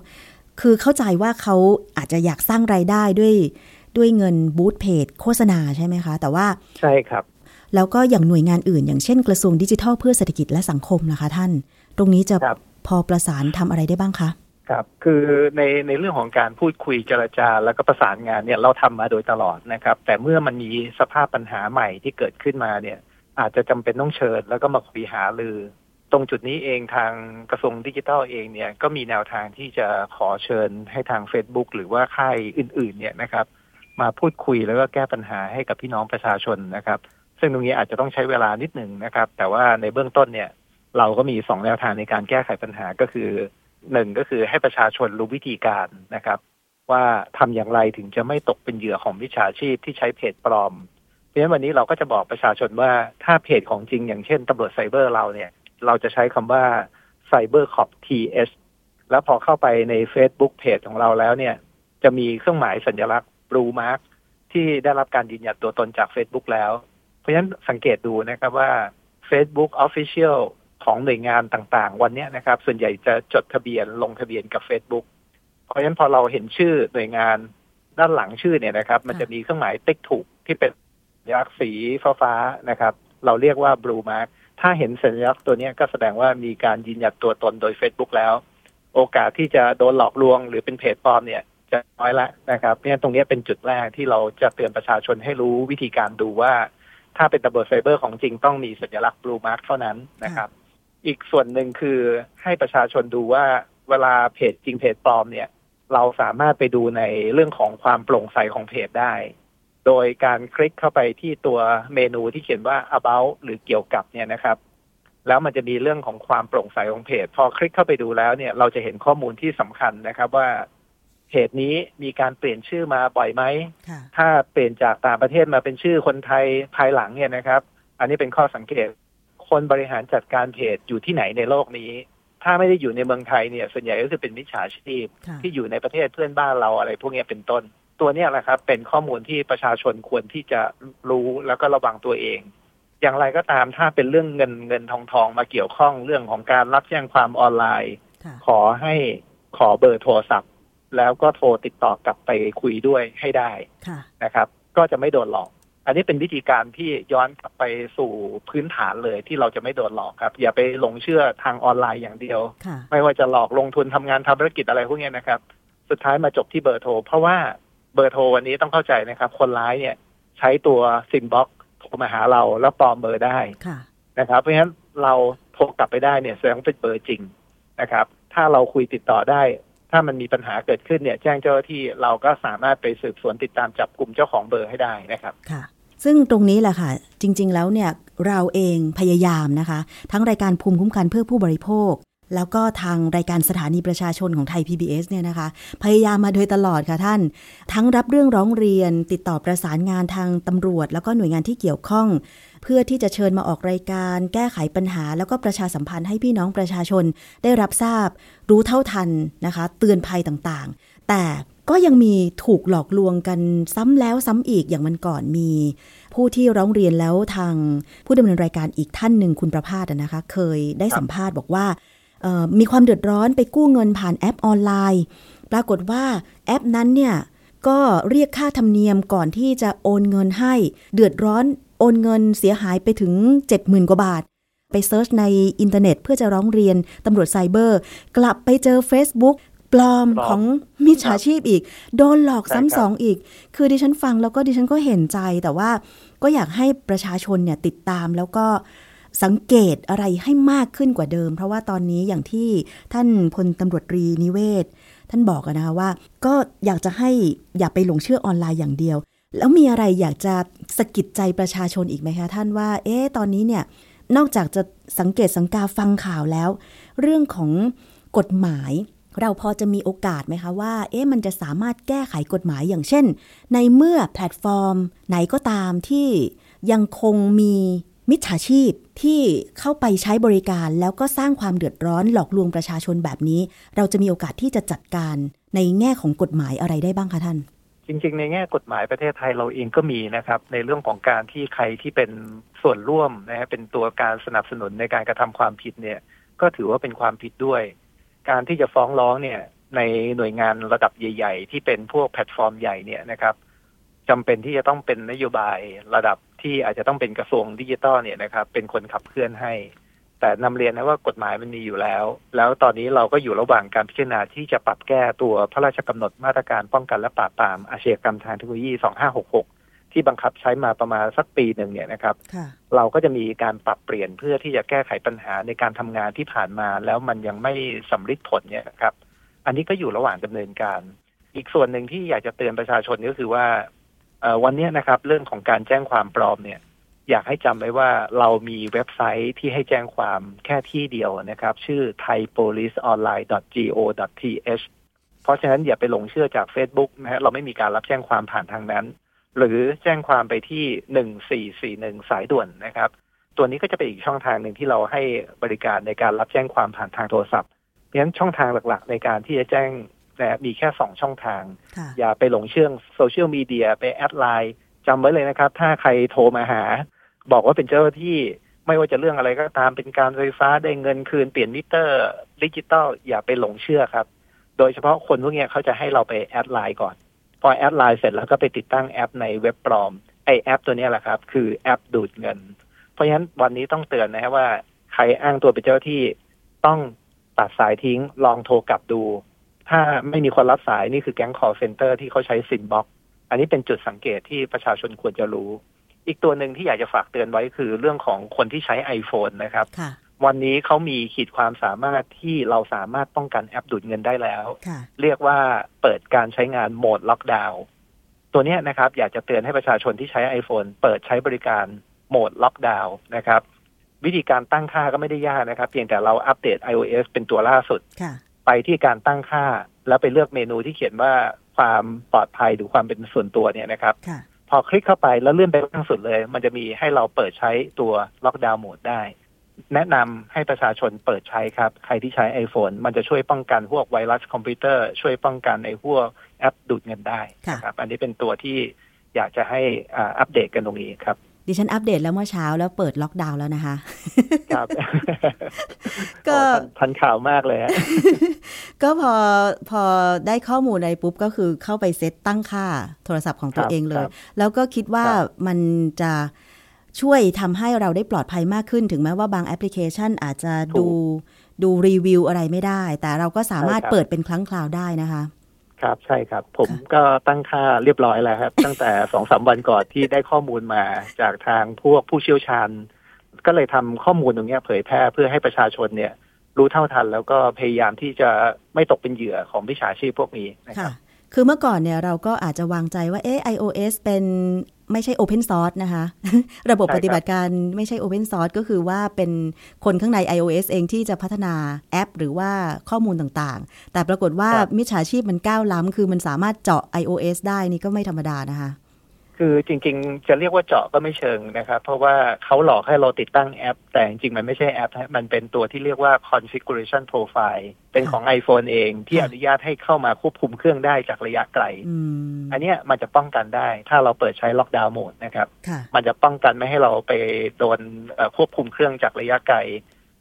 คือเข้าใจว่าเขาอาจจะอยากสร้างไรายได้ด้วย ด้วยเงินบูธเพจโฆษณาใช่ไหมคะ แต่ว่าใช่ครับ แล้วก็อย่างหน่วยงานอื่น อย่างเช่นกระทรวงดิจิทัลเพื่อเศรษฐกิจและสังคมนะคะท่าน ตรงนี้จะครับ พอประสานทำอะไรได้บ้างคะครับคือในในเรื่องของการพูดคุยเจรจา แล้วก็ประสานงานเนี่ยเราทำมาโดยตลอดนะครับ แต่เมื่อมันมีสภาพปัญหาใหม่ที่เกิดขึ้นมาเนี่ย อาจจะจำเป็นต้องเชิญ แล้วก็มาคุยหาลือ ตรงจุดนี้เองทางกระทรวงดิจิทัลเองเนี่ยก็มีแนวทางที่จะขอเชิญให้ทาง Facebook หรือว่าค่ายอื่น ๆ เนี่ยนะครับ มาพูดคุยแล้วก็แก้ปัญหาให้กับพี่น้องประชาชนนะครับ ซึ่งตรงนี้อาจจะต้องใช้เวลานิดหนึ่งนะครับ แต่ว่าในเบื้องต้นเนี่ย เราก็มีสองแนวทางในการแก้ไขปัญหาก็คือหนึ่งก็คือให้ประชาชนรู้วิธีการนะครับ ว่าทำอย่างไรถึงจะไม่ตกเป็นเหยื่อของมิจฉาชีพที่ใช้เพจปลอม เพราะฉะนั้นวันนี้เราก็จะบอกประชาชนว่าถ้าเพจของจริงอย่างเช่นตำรวจไซเบอร์เราเนี่ย เราจะใช้คำว่า Cyber Cop TS แล้วพอเข้าไปใน Facebook เพจของเราแล้วเนี่ย จะมีเครื่องหมายสัญลักษณ์ Blue Mark ที่ได้รับการยืนยันตัวตนจาก Facebook แล้ว เพราะฉะนั้นสังเกตดูนะครับว่า Facebook Official ของหน่วยงานต่างๆ วันนี้นะครับ ส่วนใหญ่จะจดทะเบียนลงทะเบียนกับ Facebook เพราะฉะนั้นพอเราเห็นชื่อหน่วยงานด้านหลังชื่อเนี่ยนะครับ มันจะมีเครื่องหมายติ๊กถูกที่เป็นสัญลักษณ์สีฟ้าๆนะครับ เราเรียกว่า Blue Mark ถ้าเห็นสัญลักษณ์ตัวนี้ก็แสดงว่ามีการยืนยันตัวตนโดย Facebook แล้ว โอกาสที่จะโดนหลอกลวงหรือเป็นเพจปลอมเนี่ยจะน้อยละนะครับเนี่ยตรงนี้เป็นจุดแรกที่เราจะเตือนประชาชนให้รู้วิธีการดูว่า ถ้าเป็นตำรวจไซเบอร์ของจริงต้องมีสัญลักษณ์ Blue Mark เท่านั้นนะครับ อีกส่วนหนึ่งคือให้ประชาชนดูว่าเวลาเพจจริงเพจปลอมเนี่ย เราสามารถไปดูในเรื่องของความโปร่งใสของเพจได้ โดยการคลิกเข้าไปที่ตัวเมนูที่เขียนว่า about หรือเกี่ยวกับเนี่ยนะครับ แล้วมันจะมีเรื่องของความโปร่งใสของเพจ พอคลิกเข้าไปดูแล้วเนี่ย เราจะเห็นข้อมูลที่สำคัญนะครับว่าเพจนี้มีการเปลี่ยนชื่อมาบ่อยไหมค่ะถ้าเปลี่ยนจากต่างประเทศมาเป็นชื่อคนไทยภายหลังเนี่ยนะครับ อันนี้เป็นข้อสังเกต คนบริหารจัดการเพจอยู่ที่ไหนในโลกนี้ ถ้าไม่ได้อยู่ในเมืองไทยเนี่ย ส่วนใหญ่ก็คือเป็นมิจฉาชีพค่ะที่อยู่ในประเทศเพื่อนบ้านเราอะไร พวกเนี้ยเป็นต้น ตัวเนี้ยแหละครับ เป็นข้อมูลที่ประชาชนควรที่จะรู้แล้วก็ระวังตัวเอง อย่างไรก็ตามถ้าเป็นเรื่องเงินเงินทองทองมาเกี่ยวข้องเรื่องของการรับแจ้งความออนไลน์ค่ะขอให้ขอเบอร์โทรศัพท์ แล้วก็โทรติดต่อกลับไปคุยด้วยให้ได้ค่ะนะครับ ก็จะไม่โดนหลอก อันนี้เป็นวิธีการที่ย้อนกลับไปสู่พื้นฐานเลยที่เราจะไม่โดนหลอกครับ อย่าไปหลงเชื่อทางออนไลน์อย่างเดียวค่ะไม่ว่าจะหลอกลงทุนทำงานทำธุรกิจอะไรพวกเนี้ยนะครับ สุดท้ายมาจบที่เบอร์โทร เพราะว่าเบอร์โทรวันนี้ต้องเข้าใจนะครับ คนร้ายเนี่ย ใช้ตัว SIM box โทรมาหาเราแล้วปลอมเบอร์ได้ค่ะนะครับ เพราะฉะนั้นเราโทรกลับไปได้เนี่ยแสดงว่าเป็นเบอร์จริงนะครับ ถ้าเราคุยติดต่อได้ ถ้ามันมีปัญหาเกิดขึ้นเนี่ย แจ้งเจ้าหน้าที่เราก็สามารถไปสืบสวนติดตามจับกลุ่มเจ้าของเบอร์ให้ได้นะครับค่ะซึ่งตรงนี้แหละค่ะ จริง ๆ แล้วเนี่ยเราเองพยายามนะคะ ทั้งรายการภูมิคุ้มกันเพื่อผู้บริโภค แล้วก็ทางรายการสถานีประชาชนของไทย PBS เนี่ยนะคะ พยายามมาโดยตลอดค่ะท่าน ทั้งรับเรื่องร้องเรียน ติดต่อประสานงานทางตำรวจ แล้วก็หน่วยงานที่เกี่ยวข้อง เพื่อที่จะเชิญมาออกรายการ แก้ไขปัญหา แล้วก็ประชาสัมพันธ์ให้พี่น้องประชาชนได้รับทราบ รู้เท่าทันนะคะ เตือนภัยต่างๆ แต่ก็ยังมีถูกหลอกลวงกันซ้ำแล้วซ้ำอีกอย่างมันก่อนมี ผู้ที่ร้องเรียนแล้วทางผู้ดำเนินรายการอีกท่านหนึ่งคุณประภาสนะคะ เคยได้สัมภาษณ์บอกว่ามีความเดือดร้อนไปกู้เงินผ่านแอปออนไลน์ ปรากฏว่าแอปนั้นเนี่ยก็เรียกค่าธรรมเนียมก่อนที่จะโอนเงินให้ เดือดร้อน โอนเงินเสียหายไปถึง 70,000 กว่าบาท ไป search ในอินเทอร์เน็ตเพื่อจะร้องเรียนตำรวจไซเบอร์ กลับไปเจอ Facebook ปลอมลอของมิจฉาชีพอีก โดนหลอกซ้ำสองอีก คือดิฉันฟังแล้วก็ดิฉันก็เห็นใจแต่ว่าก็อยากให้ประชาชนเนี่ยติดตามแล้วก็สังเกตอะไรให้มากขึ้นกว่าเดิม เพราะว่าตอนนี้อย่างที่ท่านพลตำรวจตรีนิเวศ ท่านบอกอะนะคะว่า ก็อยากจะให้อย่าไปหลงเชื่อออนไลน์อย่างเดียว แล้วมีอะไรอยากจะสะกิดใจประชาชนอีกไหมคะท่านว่า เอ๊ะตอนนี้เนี่ยนอกจากจะสังเกตสังกาฟังข่าวแล้ว เรื่องของกฎหมาย เราพอจะมีโอกาสไหมคะว่า เอ๊ะมันจะสามารถแก้ไขกฎหมายอย่างเช่น ในเมื่อแพลตฟอร์ม ไหนก็ตามที่ยังคงมีมิจฉาชีพที่เข้าไปใช้บริการแล้วก็สร้างความเดือดร้อนหลอกลวงประชาชนแบบนี้ เราจะมีโอกาสที่จะจัดการในแง่ของกฎหมายอะไรได้บ้างคะท่าน ริง ๆ ในแง่กฎหมายประเทศไทยเราเองก็มีนะครับ ในเรื่องของการที่ใครที่เป็นส่วนร่วมนะฮะเป็นตัวการสนับสนุนในการกระทำความผิดเนี่ย ก็ถือว่าเป็นความผิดด้วย การที่จะฟ้องร้องเนี่ย ในหน่วยงานระดับใหญ่ ๆ ที่เป็นพวกแพลตฟอร์มใหญ่เนี่ยนะครับจำเป็นที่จะต้องเป็นนโยบายระดับที่อาจจะต้องเป็นกระทรวงดิจิทัลเนี่ยนะครับ เป็นคนขับเคลื่อนให้ แต่นำเรียนนะว่ากฎหมายมันมีอยู่แล้ว แล้วตอนนี้เราก็อยู่ระหว่างการพิจารณาที่จะปรับแก้ตัวพระราชกำหนดมาตรการป้องกันและปราบปรามอาชญากรรมทางเทคโนโลยี 2566 ที่บังคับใช้มาประมาณสักปีหนึ่งเนี่ยนะครับ เราก็จะมีการปรับเปลี่ยนเพื่อที่จะแก้ไขปัญหาในการทำงานที่ผ่านมา แล้วมันยังไม่สำเร็จผลเนี่ยครับ อันนี้ก็อยู่ระหว่างดำเนินการ อีกส่วนหนึ่งที่อยากจะเตือนประชาชนก็คือว่าวันนี้นะครับ เรื่องของการแจ้งความปลอมเนี่ย อยากให้จำไว้ว่าเรามีเว็บไซต์ที่ให้แจ้งความแค่ที่เดียวนะครับ ชื่อ thaipoliceonline.go.th เพราะฉะนั้นอย่าไปหลงเชื่อจาก Facebook นะฮะเราไม่มีการรับแจ้งความผ่านทางนั้น หรือแจ้งความไปที่หนึ่งสี่สี่หนึ่งสายด่วนนะครับ ตัวนี้ก็จะเป็นอีกช่องทางหนึ่งที่เราให้บริการในการรับแจ้งความผ่านทางโทรศัพท์เพราะฉะนั้นช่องทางหลักๆ ในการที่จะแจ้งนะมีแค่สองช่องทาง อย่าไปหลงเชื่อโซเชียลมีเดียไปแอดไลน์ จำไว้เลยนะครับ ถ้าใครโทรมาหา บอกว่าเป็นเจ้าหน้าที่ไม่ว่าจะเรื่องอะไรก็ตามเป็นการไฟฟ้าได้เงินคืนเปลี่ยนมิเตอร์ดิจิตอลอย่าไปหลงเชื่อครับ โดยเฉพาะคนพวกนี้เขาจะให้เราไปแอดไลน์ก่อน พอแอดไลน์เสร็จแล้วก็ไปติดตั้งแอปในเว็บปลอมไอ้แอปตัวนี้แหละครับ คือแอปดูดเงิน เพราะฉะนั้นวันนี้ต้องเตือนนะครับว่า ใครอ้างตัวเป็นเจ้าที่ต้องตัดสายทิ้งลองโทรกลับดู ถ้าไม่มีคนรับสายนี่คือแก๊ง call center ที่เขาใช้ SIM box อันนี้เป็นจุดสังเกตที่ประชาชนควรจะรู้ อีกตัวหนึ่งที่อยากจะฝากเตือนไว้คือเรื่องของคนที่ใช้ iPhone นะครับ วันนี้เขามีขีดความสามารถที่เราสามารถป้องกันแอปดูดเงินได้แล้ว เรียกว่าเปิดการใช้งานโหมดล็อกดาวน์ตัวนี้นะครับ อยากจะเตือนให้ประชาชนที่ใช้ iPhone เปิดใช้บริการโหมดล็อกดาวน์นะครับวิธีการตั้งค่าก็ไม่ได้ยากนะครับ เพียงแต่เราอัปเดต iOS เป็นตัวล่าสุด ไปที่การตั้งค่า แล้วไปเลือกเมนูที่เขียนว่า ความปลอดภัยหรือความเป็นส่วนตัวเนี่ยนะครับ พอคลิกเข้าไปแล้วเลื่อนไปล่างสุดเลย มันจะมีให้เราเปิดใช้ตัวล็อกดาวน์โหมดได้ แนะนำให้ประชาชนเปิดใช้ครับ ใครที่ใช้ iPhone มันจะช่วยป้องกันพวกไวรัสคอมพิวเตอร์ ช่วยป้องกันไอ้พวกแอปดูดเงินได้ครับ อันนี้เป็นตัวที่อยากจะให้อัปเดตกันตรงนี้ครับ ดิฉันอัปเดตแล้วเมื่อเช้าแล้วเปิดล็อกดาวน์แล้วนะคะ ครับ ก็ทันข่าวมากเลยก็พอพอได้ข้อมูลอะไรปุ๊บก็คือเข้าไปเซตตั้งค่าโทรศัพท์ของตัวเองเลย แล้วก็คิดว่ามันจะช่วยทำให้เราได้ปลอดภัยมากขึ้นถึงแม้ว่าบางแอปพลิเคชันอาจจะดูดูรีวิวอะไรไม่ได้ แต่เราก็สามารถเปิดเป็นครั้งคราวได้นะคะ ครับใช่ครับ ผมก็ตั้งค่าเรียบร้อยแล้วครับ ตั้งแต่สองสามวันก่อนที่ได้ข้อมูลมาจากทางพวกผู้เชี่ยวชาญ ก็เลยทำข้อมูลตรงนี้เผยแพร่เพื่อให้ประชาชนเนี่ย รู้เท่าทัน แล้วก็พยายามที่จะไม่ตกเป็นเหยื่อของวิชาชีพพวกนี้นะครับ คือเมื่อก่อนเนี่ยเราก็อาจจะวางใจว่าเออ iOS เป็นไม่ใช่ Open Source นะคะ ระบบปฏิบัติการไม่ใช่ Open Source ก็คือว่าเป็นคนข้างใน iOS เองที่จะพัฒนาแอป หรือว่าข้อมูลต่างๆ แต่ปรากฏว่ามิจฉาชีพมันก้าวล้ำคือมันสามารถเจาะ iOS ได้นี่ก็ไม่ธรรมดานะคะ คือจริงๆ จะเรียกว่าเจาะก็ไม่เชิงนะครับ เพราะว่าเขาหลอกให้เราติดตั้งแอป แต่จริงๆ มันไม่ใช่แอป มันเป็นตัวที่เรียกว่า configuration profile เป็นของ iPhone เองที่อนุญาตให้เข้ามาควบคุมเครื่องได้จากระยะไกล อันนี้มันจะป้องกันได้ ถ้าเราเปิดใช้ lockdown mode นะครับ มันจะป้องกันไม่ให้เราไปโดนควบคุมเครื่องจากระยะไกล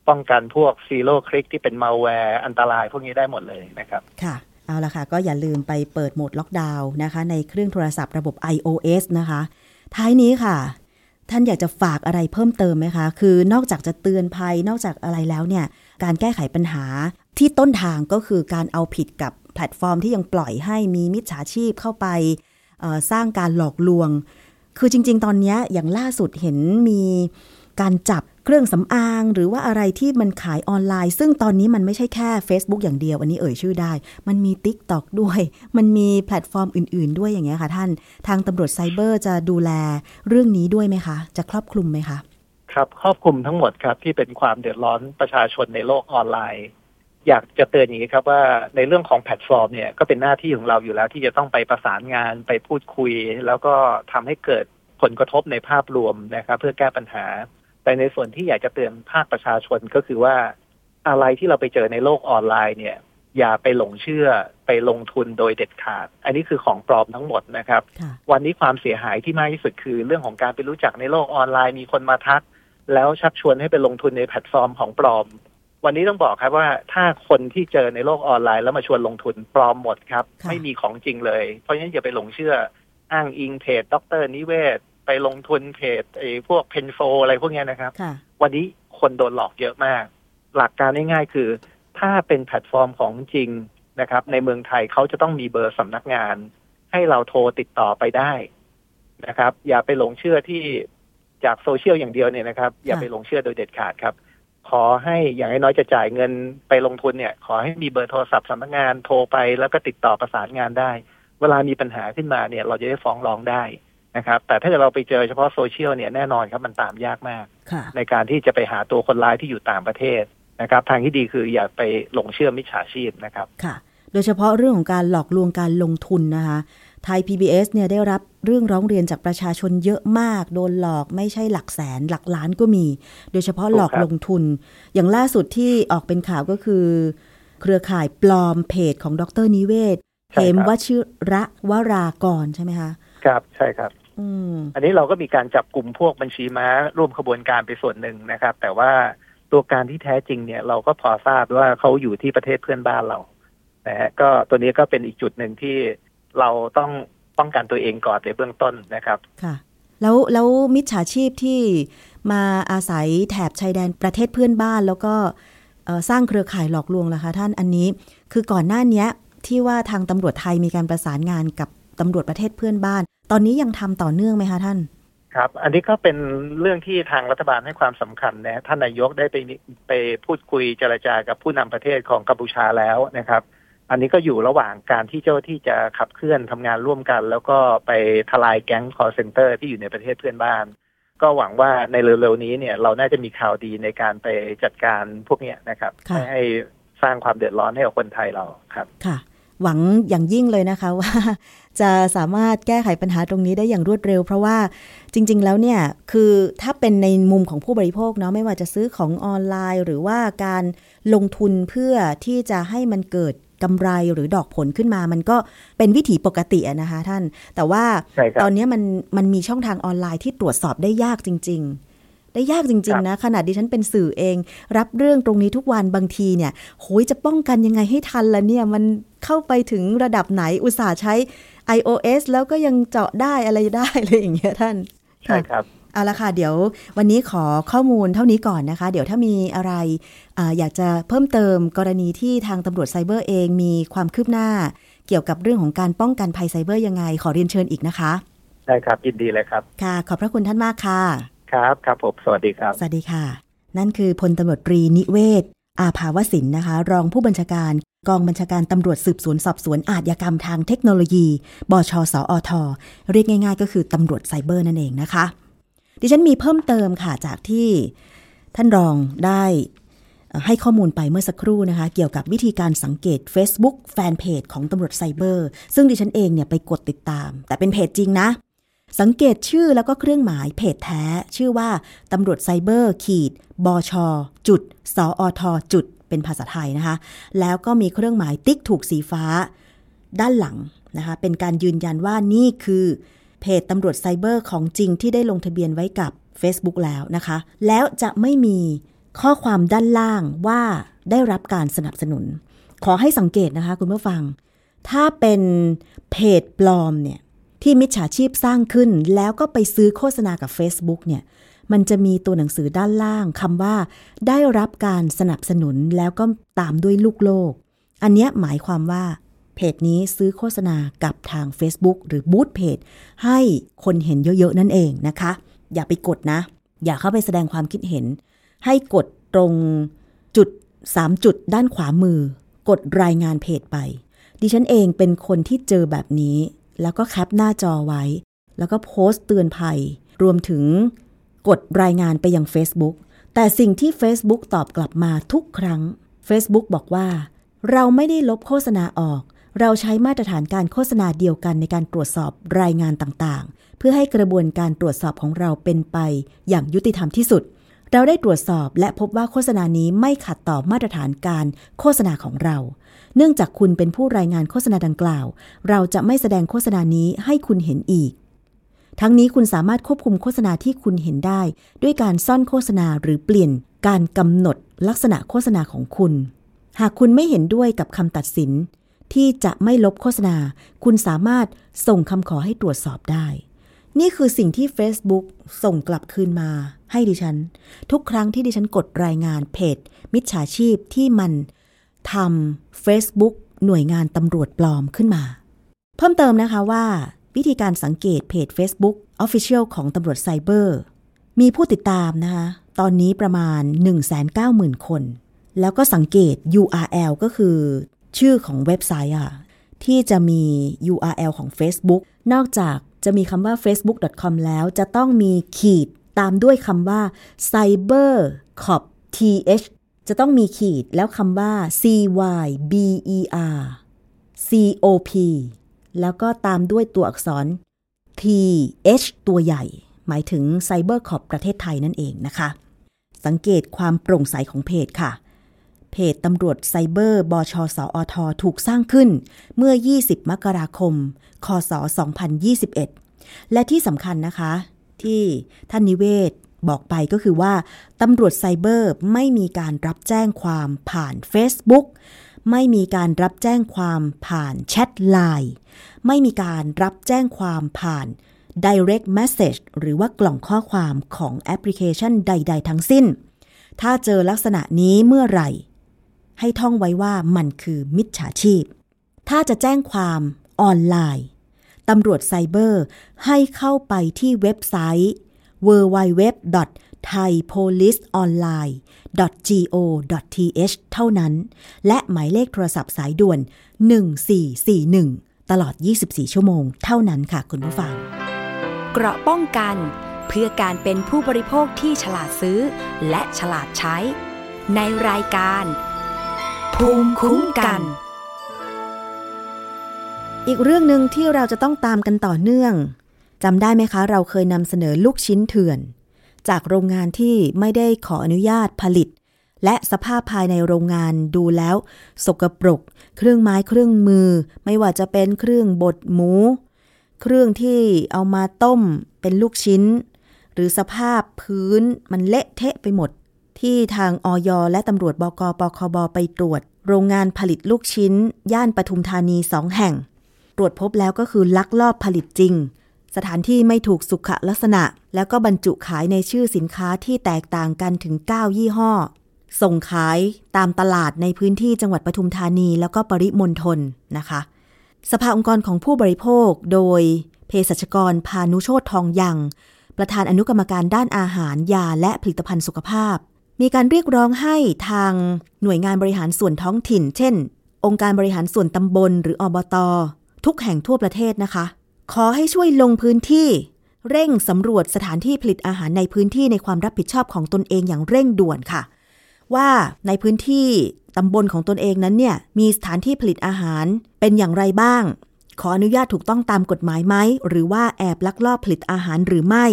ป้องกันพวก zero click ที่เป็นมัลแวร์อันตรายพวกนี้ได้หมดเลยนะครับค่ะ เอาละค่ะ ก็อย่าลืมไปเปิดโหมดล็อกดาวน์นะคะ ในเครื่องโทรศัพท์ระบบ iOS นะคะ ท้ายนี้ค่ะ ท่านอยากจะฝากอะไรเพิ่มเติมไหมคะ คือนอกจากจะเตือนภัยนอกจากอะไรแล้วเนี่ย การแก้ไขปัญหาที่ต้นทางก็คือการเอาผิดกับแพลตฟอร์มที่ยังปล่อยให้มีมิจฉาชีพเข้าไปสร้างการหลอกลวง คือจริง ๆ ตอนนี้อย่างล่าสุดเห็นมี การจับเครื่องสำอางหรือว่าอะไรที่มันขายออนไลน์ ซึ่งตอนนี้มันไม่ใช่แค่ Facebook อย่างเดียว อันนี้เอ่ยชื่อได้ มันมี Tik t o อกด้วย มันมีแพลตฟอร์มอื่น ๆ ด้วยอย่างเงี้ยค่ะท่าน ทางตำรวจไซเบอร์จะดูแลเรื่องนี้ด้วยไหมคะ จะครอบคลุมไหมคะ ครับครอบคลุมทั้งหมดครับที่เป็นความเดือดร้อนประชาชนในโลกออนไลน์ อยากจะเตือนอย่างนี้ครับว่าในเรื่องของแพลตฟอร์มเนี่ยก็เป็นหน้าที่ของเราอยู่แล้ว ที่จะต้องไปประสานงานไปพูดคุย แล้วก็ทำให้เกิดผลกระทบในภาพรวมนะครับเพื่อแก้ปัญหา แต่ในส่วนที่อยากจะเตือนภาคประชาชนก็คือว่าอะไรที่เราไปเจอในโลกออนไลน์เนี่ย อย่าไปหลงเชื่อไปลงทุนโดยเด็ดขาด อันนี้คือของปลอมทั้งหมดนะครับ วันนี้ความเสียหายที่มากที่สุดคือ เรื่องของการไปรู้จักในโลกออนไลน์มีคนมาทัก แล้วชักชวนให้ไปลงทุนในแพลตฟอร์มของปลอม วันนี้ต้องบอกครับว่าถ้าคนที่เจอในโลกออนไลน์แล้วมาชวนลงทุนปลอมหมดครับ ไม่มีของจริงเลย เพราะฉะนั้นอย่าไปหลงเชื่ออ้างอิงเพจดร.นิเวศน์ ไปลงทุนเพจไอ้พวกเพนโฟอะไรพวกนี้นะครับ วันนี้คนโดนหลอกเยอะมาก หลักการง่ายๆคือ ถ้าเป็นแพลตฟอร์มของจริงนะครับ ในเมืองไทยเขาจะต้องมีเบอร์สำนักงาน ให้เราโทรติดต่อไปได้นะครับ อย่าไปหลงเชื่อที่จากโซเชียลอย่างเดียวเนี่ยนะครับ อย่าไปหลงเชื่อโดยเด็ดขาดครับ ขอให้อย่างน้อยจะจ่ายเงินไปลงทุนเนี่ย ขอให้มีเบอร์โทรศัพท์สำนักงานโทรไปแล้วก็ติดต่อประสานงานได้ เวลามีปัญหาขึ้นมาเนี่ย เราจะได้ฟ้องร้องได้ นะครับ แต่ถ้าเกิดเราไปเจอเฉพาะโซเชียลเนี่ยแน่นอนครับมันตามยากมาก ในการที่จะไปหาตัวคนร้ายที่อยู่ต่างประเทศนะครับ ทางที่ดีคืออย่าไปหลงเชื่อมิจฉาชีพนะครับค่ะ โดยเฉพาะเรื่องของการหลอกลวงการลงทุนนะคะไทย PBS เนี่ยได้รับเรื่องร้องเรียนจากประชาชนเยอะมาก โดนหลอกไม่ใช่หลักแสนหลักล้านก็มี โดยเฉพาะหลอกลงทุน อย่างล่าสุดที่ออกเป็นข่าวก็คือ เครือข่ายปลอมเพจของดรนิเวศเหมวชิระวรากรใช่ไหมคะ ครับใช่ครับ อันนี้เราก็มีการจับกลุ่มพวกบัญชีม้าร่วมขบวนการไปส่วนหนึ่งนะครับ แต่ว่าตัวการที่แท้จริงเนี่ย เราก็พอทราบว่าเขาอยู่ที่ประเทศเพื่อนบ้านเรานะฮะก็ตัวนี้ก็เป็นอีกจุดหนึ่งที่เราต้องป้องกันตัวเองก่อนในเบื้องต้นนะครับค่ะ แล้วแล้วมิจฉาชีพที่มาอาศัยแถบชายแดนประเทศเพื่อนบ้านแล้วก็สร้างเครือข่ายหลอกลวงล่ะคะท่านอันนี้ คือก่อนหน้านี้ที่ว่าทางตำรวจไทยมีการประสานงานกับ ตำรวจประเทศเพื่อนบ้าน ตอนนี้ยังทำต่อเนื่องไหมคะท่าน ครับ อันนี้ก็เป็นเรื่องที่ทางรัฐบาลให้ความสำคัญนะท่านนายกได้ไปไปพูดคุยเจรจากับผู้นำประเทศของกัมพูชาแล้วนะครับอันนี้ก็อยู่ระหว่างการที่เจ้าที่จะขับเคลื่อนทำงานร่วมกัน แล้วก็ไปทลายแก๊งคอร์เซนเตอร์ที่อยู่ในประเทศเพื่อนบ้าน ก็หวังว่าในเร็วๆนี้เนี่ยเราน่าจะมีข่าวดีในการไปจัดการพวกนี้นะครับไม่ให้สร้างความเดือดร้อนให้กับคนไทยเราครับค่ะ หวังอย่างยิ่งเลยนะคะว่า จะสามารถแก้ไขปัญหาตรงนี้ได้อย่างรวดเร็ว เพราะว่าจริง ๆ แล้วเนี่ย คือถ้าเป็นในมุมของผู้บริโภคเนาะไม่ว่าจะซื้อของออนไลน์ หรือว่าการลงทุนเพื่อที่จะให้มันเกิดกำไรหรือดอกผลขึ้นมา มันก็เป็นวิถีปกตินะคะท่าน แต่ว่าตอนนี้มันมันมีช่องทางออนไลน์ที่ตรวจสอบได้ยากจริง ๆได้ยากจริง ๆ นะขนาดดิฉันเป็นสื่อเอง รับเรื่องตรงนี้ทุกวันบางทีเนี่ยโหยจะป้องกันยังไงให้ทันละเนี่ย มันเข้าไปถึงระดับไหนอุตส่าห์ใช้ iOS แล้วก็ยังเจาะได้อะไรได้เลยอย่างเงี้ยท่าน ใช่ครับเอาละค่ะ เดี๋ยววันนี้ขอข้อมูลเท่านี้ก่อนนะคะ เดี๋ยวถ้ามีอะไรออยากจะเพิ่มเติมกรณีที่ทางตำรวจไซเบอร์เองมีความคืบหน้า เกี่ยวกับเรื่องของการป้องกันภัยไซเบอร์ยังไง ขอเรียนเชิญอีกนะคะ ได้ครับ ยินดีเลยครับ ค่ะ ขอบพระคุณท่านมากค่ะ ครับครับผมสวัสดีครับ สวัสดีค่ะ นั่นคือพลตำรวจตรีนิเวศ อาภาวสินนะคะ รองผู้บัญชาการ กองบัญชาการตำรวจสืบสวนสอบสวนอาชญากรรมทางเทคโนโลยี บชสอท เรียกง่าย ๆ ก็คือตำรวจไซเบอร์นั่นเองนะคะ ดิฉันมีเพิ่มเติมค่ะจากที่ท่านรองได้ให้ข้อมูลไปเมื่อสักครู่นะคะ เกี่ยวกับวิธีการสังเกต Facebook แฟนเพจของตำรวจไซเบอร์ซึ่งดิฉันเองเนี่ยไปกดติดตาม แต่เป็นเพจจริงนะ สังเกตชื่อแล้วก็เครื่องหมายเพจแท้ ชื่อว่าตำรวจไซเบอร์ขีดบชจุดสอทจุด เป็นภาษาไทยนะคะ แล้วก็มีเครื่องหมายติ๊กถูกสีฟ้า ด้านหลังนะคะ เป็นการยืนยันว่านี่คือเพจตำรวจไซเบอร์ของจริงที่ได้ลงทะเบียนไว้กับ Facebook แล้วนะคะ แล้วจะไม่มีข้อความด้านล่างว่าได้รับการสนับสนุน ขอให้สังเกตนะคะคุณผู้ฟัง ถ้าเป็นเพจปลอมเนี่ย ที่มิจฉาชีพสร้างขึ้น แล้วก็ไปซื้อโฆษณากับ Facebook เนี่ย มันจะมีตัวหนังสือด้านล่างคำว่า ได้รับการสนับสนุนแล้วก็ตามด้วยลูกโลก อันนี้หมายความว่าเพจนี้ซื้อโฆษณากับทาง Facebook หรือบูธเพจให้คนเห็นเยอะๆนั่นเองนะคะ อย่าไปกดนะ อย่าเข้าไปแสดงความคิดเห็น ให้กดตรงจุด 3 จุดด้านขวามือ กดรายงานเพจไป ดิฉันเองเป็นคนที่เจอแบบนี้ แล้วก็แคปหน้าจอไว้ แล้วก็โพสต์เตือนภัย รวมถึงกดรายงานไปยัง Facebook แต่สิ่งที่ Facebook ตอบกลับมาทุกครั้ง Facebook บอกว่า เราไม่ได้ลบโฆษณาออก เราใช้มาตรฐานการโฆษณาเดียวกันในการตรวจสอบรายงานต่างๆ เพื่อให้กระบวนการตรวจสอบของเราเป็นไป อย่างยุติธรรมที่สุด เราได้ตรวจสอบและพบว่าโฆษณานี้ไม่ขัดต่อมาตรฐานการโฆษณาของเรา เนื่องจากคุณเป็นผู้รายงานโฆษณาดังกล่าว เราจะไม่แสดงโฆษณานี้ให้คุณเห็นอีก ทั้งนี้คุณสามารถควบคุมโฆษณาที่คุณเห็นได้ ด้วยการซ่อนโฆษณาหรือเปลี่ยนการกำหนดลักษณะโฆษณาของคุณ หากคุณไม่เห็นด้วยกับคำตัดสิน ที่จะไม่ลบโฆษณา คุณสามารถส่งคำขอให้ตรวจสอบได้ นี่คือสิ่งที่ Facebook ส่งกลับคืนมาให้ดิฉัน ทุกครั้งที่ดิฉันกดรายงานเพจ มิจฉาชีพที่มัน ทำ Facebook หน่วยงานตำรวจปลอมขึ้นมา เพิ่มเติมนะคะว่า วิธีการสังเกตเพจ Facebook Official ของตำรวจไซเบอร์ มีผู้ติดตามนะคะ ตอนนี้ประมาณ 190,000 คน แล้วก็สังเกต URL ก็คือ ชื่อของเว็บไซต์อะที่จะมี URL ของ Facebook นอกจากจะมีคำว่า facebook.com แล้วจะต้องมีขีดตามด้วยคำว่า cyber cop th จะต้องมีขีดแล้วคำว่า cy ber cop แล้วก็ตามด้วยตัวอักษร th ตัวใหญ่ หมายถึง Cyber Cop ประเทศไทยนั่นเองนะคะ สังเกตความโปร่งใสของเพจค่ะ เพจตำรวจไซเบอร์บชสอทถูกสร้างขึ้นเมื่อ 20 มกราคม คศ 2021 และที่สำคัญนะคะ ที่ท่านนิเวศ บอกไปก็คือว่าตำรวจไซเบอร์ไม่มีการรับแจ้งความผ่าน Facebook ไม่มีการรับแจ้งความผ่านแชทไลน์ไม่มีการรับแจ้งความผ่าน direct message หรือว่ากล่องข้อความของแอปพลิเคชันใด ๆ ทั้งสิ้น ถ้าเจอลักษณะนี้เมื่อไหร่ ให้ท่องไว้ว่ามันคือมิจฉาชีพ ถ้าจะแจ้งความออนไลน์ตำรวจไซเบอร์ให้เข้าไปที่เว็บไซต์ www.thaipoliceonline.go.th เท่านั้น และหมายเลขโทรศัพท์สายด่วน 1441 ตลอด 24 ชั่วโมง เท่านั้นค่ะคุณผู้ฟัง เกราะป้องกัน เพื่อการเป็นผู้บริโภคที่ฉลาดซื้อ และฉลาดใช้ ในรายการ ภูมิคุ้มกันอีกเรื่องหนึ่งที่เราจะต้องตามกันต่อเนื่อง จำได้ไหมคะ เราเคยนำเสนอลูกชิ้นเถื่อน จากโรงงานที่ไม่ได้ขออนุญาตผลิต และสภาพภายในโรงงานดูแล้ว สกปรก เครื่องไม้เครื่องมือ ไม่ว่าจะเป็นเครื่องบดหมู เครื่องที่เอามาต้มเป็นลูกชิ้น หรือสภาพพื้นมันเละเทะไปหมด ที่ทางออยและตำรวจบกปคบไปตรวจ โรงงานผลิตลูกชิ้น ย่านปทุมธานีสองแห่ง ตรวจพบแล้วก็คือลักลอบผลิตจริง สถานที่ไม่ถูกสุขลักษณะ แล้วก็บรรจุขายในชื่อสินค้าที่แตกต่างกันถึง 9 ยี่ห้อ ส่งขายตามตลาดในพื้นที่จังหวัดปทุมธานีแล้วก็ปริมณฑลนะคะ สภาองค์กรของผู้บริโภคโดยเภสัชกรพานุโชตทองยัง ประธานอนุกรรมการด้านอาหารยาและผลิตภัณฑ์สุขภาพ มีการเรียกร้องให้ทางหน่วยงานบริหารส่วนท้องถิ่น เช่น องค์การบริหารส่วนตำบล หรืออบต ทุกแห่งทั่วประเทศนะคะ ขอให้ช่วยลงพื้นที่ เร่งสำรวจสถานที่ผลิตอาหารในพื้นที่ในความรับผิดชอบของตนเองอย่างเร่งด่วนค่ะ ว่าในพื้นที่ตำบลของตนเองนั้นเนี่ยมีสถานที่ผลิตอาหารเป็นอย่างไรบ้าง ขออนุญาตถูกต้องตามกฎหมายไหม หรือว่าแอบลักลอบผลิตอาหารหรือไม่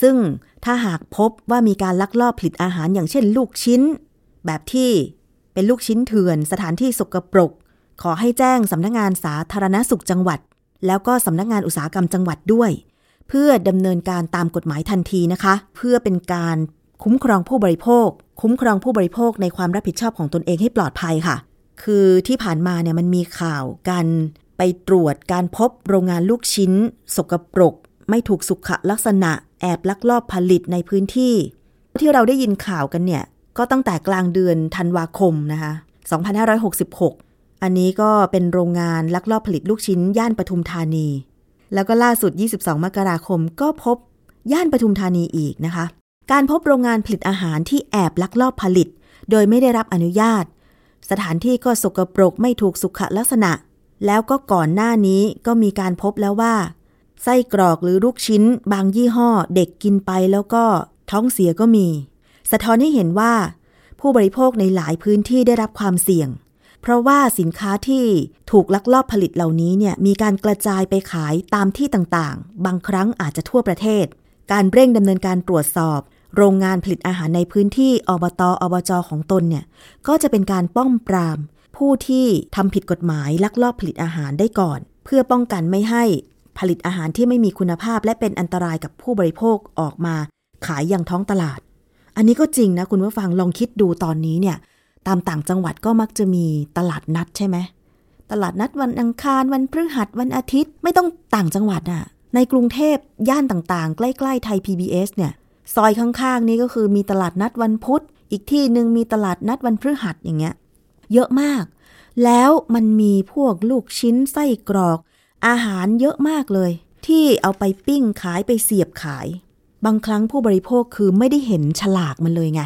ซึ่งถ้าหากพบว่ามีการลักลอบผลิตอาหารอย่างเช่น ลูกชิ้น แบบที่เป็นลูกชิ้นเถื่อน สถานที่สกปรก ขอให้แจ้งสำนักงงานสาธารณสุขจังหวัด แล้วก็สำนักงานอุตสาหกรรมจังหวัดด้วย เพื่อดำเนินการตามกฎหมายทันทีนะคะ เพื่อเป็นการคุ้มครองผู้บริโภค คุ้มครองผู้บริโภคในความรับผิดชอบของตนเองให้ปลอดภัยค่ะ คือที่ผ่านมาเนี่ยมันมีข่าวการไปตรวจการพบโรงงานลูกชิ้น สกปรก ไม่ถูกสุขลักษณะ แอบลักลอบผลิตในพื้นที่ ที่เราได้ยินข่าวกันเนี่ย ก็ตั้งแต่กลางเดือนธันวาคมนะคะ 2566 อันนี้ก็เป็นโรงงานลักลอบผลิตลูกชิ้น ย่านปทุมธานี แล้วก็ล่าสุด 22 มกราคมก็พบย่านปทุมธานีอีกนะคะ การพบโรงงานผลิตอาหารที่แอบลักลอบผลิต โดยไม่ได้รับอนุญาต สถานที่ก็สกปรกไม่ถูกสุขลักษณะ แล้วก็ก่อนหน้านี้ก็มีการพบแล้วว่า ไส้กรอกหรือลูกชิ้น บางยี่ห้อ เด็กกินไปแล้วก็ท้องเสียก็มี สะท้อนให้เห็นว่า ผู้บริโภคในหลายพื้นที่ได้รับความเสี่ยง เพราะว่าสินค้าที่ถูกลักลอบผลิตเหล่านี้เนี่ยมีการกระจายไปขายตามที่ต่างๆ บางครั้งอาจจะทั่วประเทศ การเร่งดำเนินการตรวจสอบ โรงงานผลิตอาหารในพื้นที่อบตอบจของตนเนี่ยก็จะเป็นการป้องปราม ผู้ที่ทำผิดกฎหมายลักลอบผลิตอาหารได้ก่อน เพื่อป้องกันไม่ให้ผลิตอาหารที่ไม่มีคุณภาพ และเป็นอันตรายกับผู้บริโภคออกมา ขายอยังท้องตลาด อันนี้ก็จริงนะคุณผู้ฟังลองคิดดูตอนนี้เนี่ย ตามต่างจังหวัดก็มักจะมีตลาดนัดใช่ไหม ตลาดนัดวันอังคารวันพฤหัสวันอาทิตย์ไม่ต้องต่างจังหวัดอะในกรุงเทพย่านต่างๆ ใกล้ ๆ ไทย PBS เนี่ย ซอยข้างๆ นี้ก็คือมีตลาดนัดวันพุธ อีกที่หนึ่งมีตลาดนัดวันพฤหัสอย่างเงี้ย เยอะมาก แล้วมันมีพวกลูกชิ้นไส้กรอก อาหารเยอะมากเลย ที่เอาไปปิ้งขายไปเสียบขาย บางครั้งผู้บริโภคคือไม่ได้เห็นฉลากมันเลยไง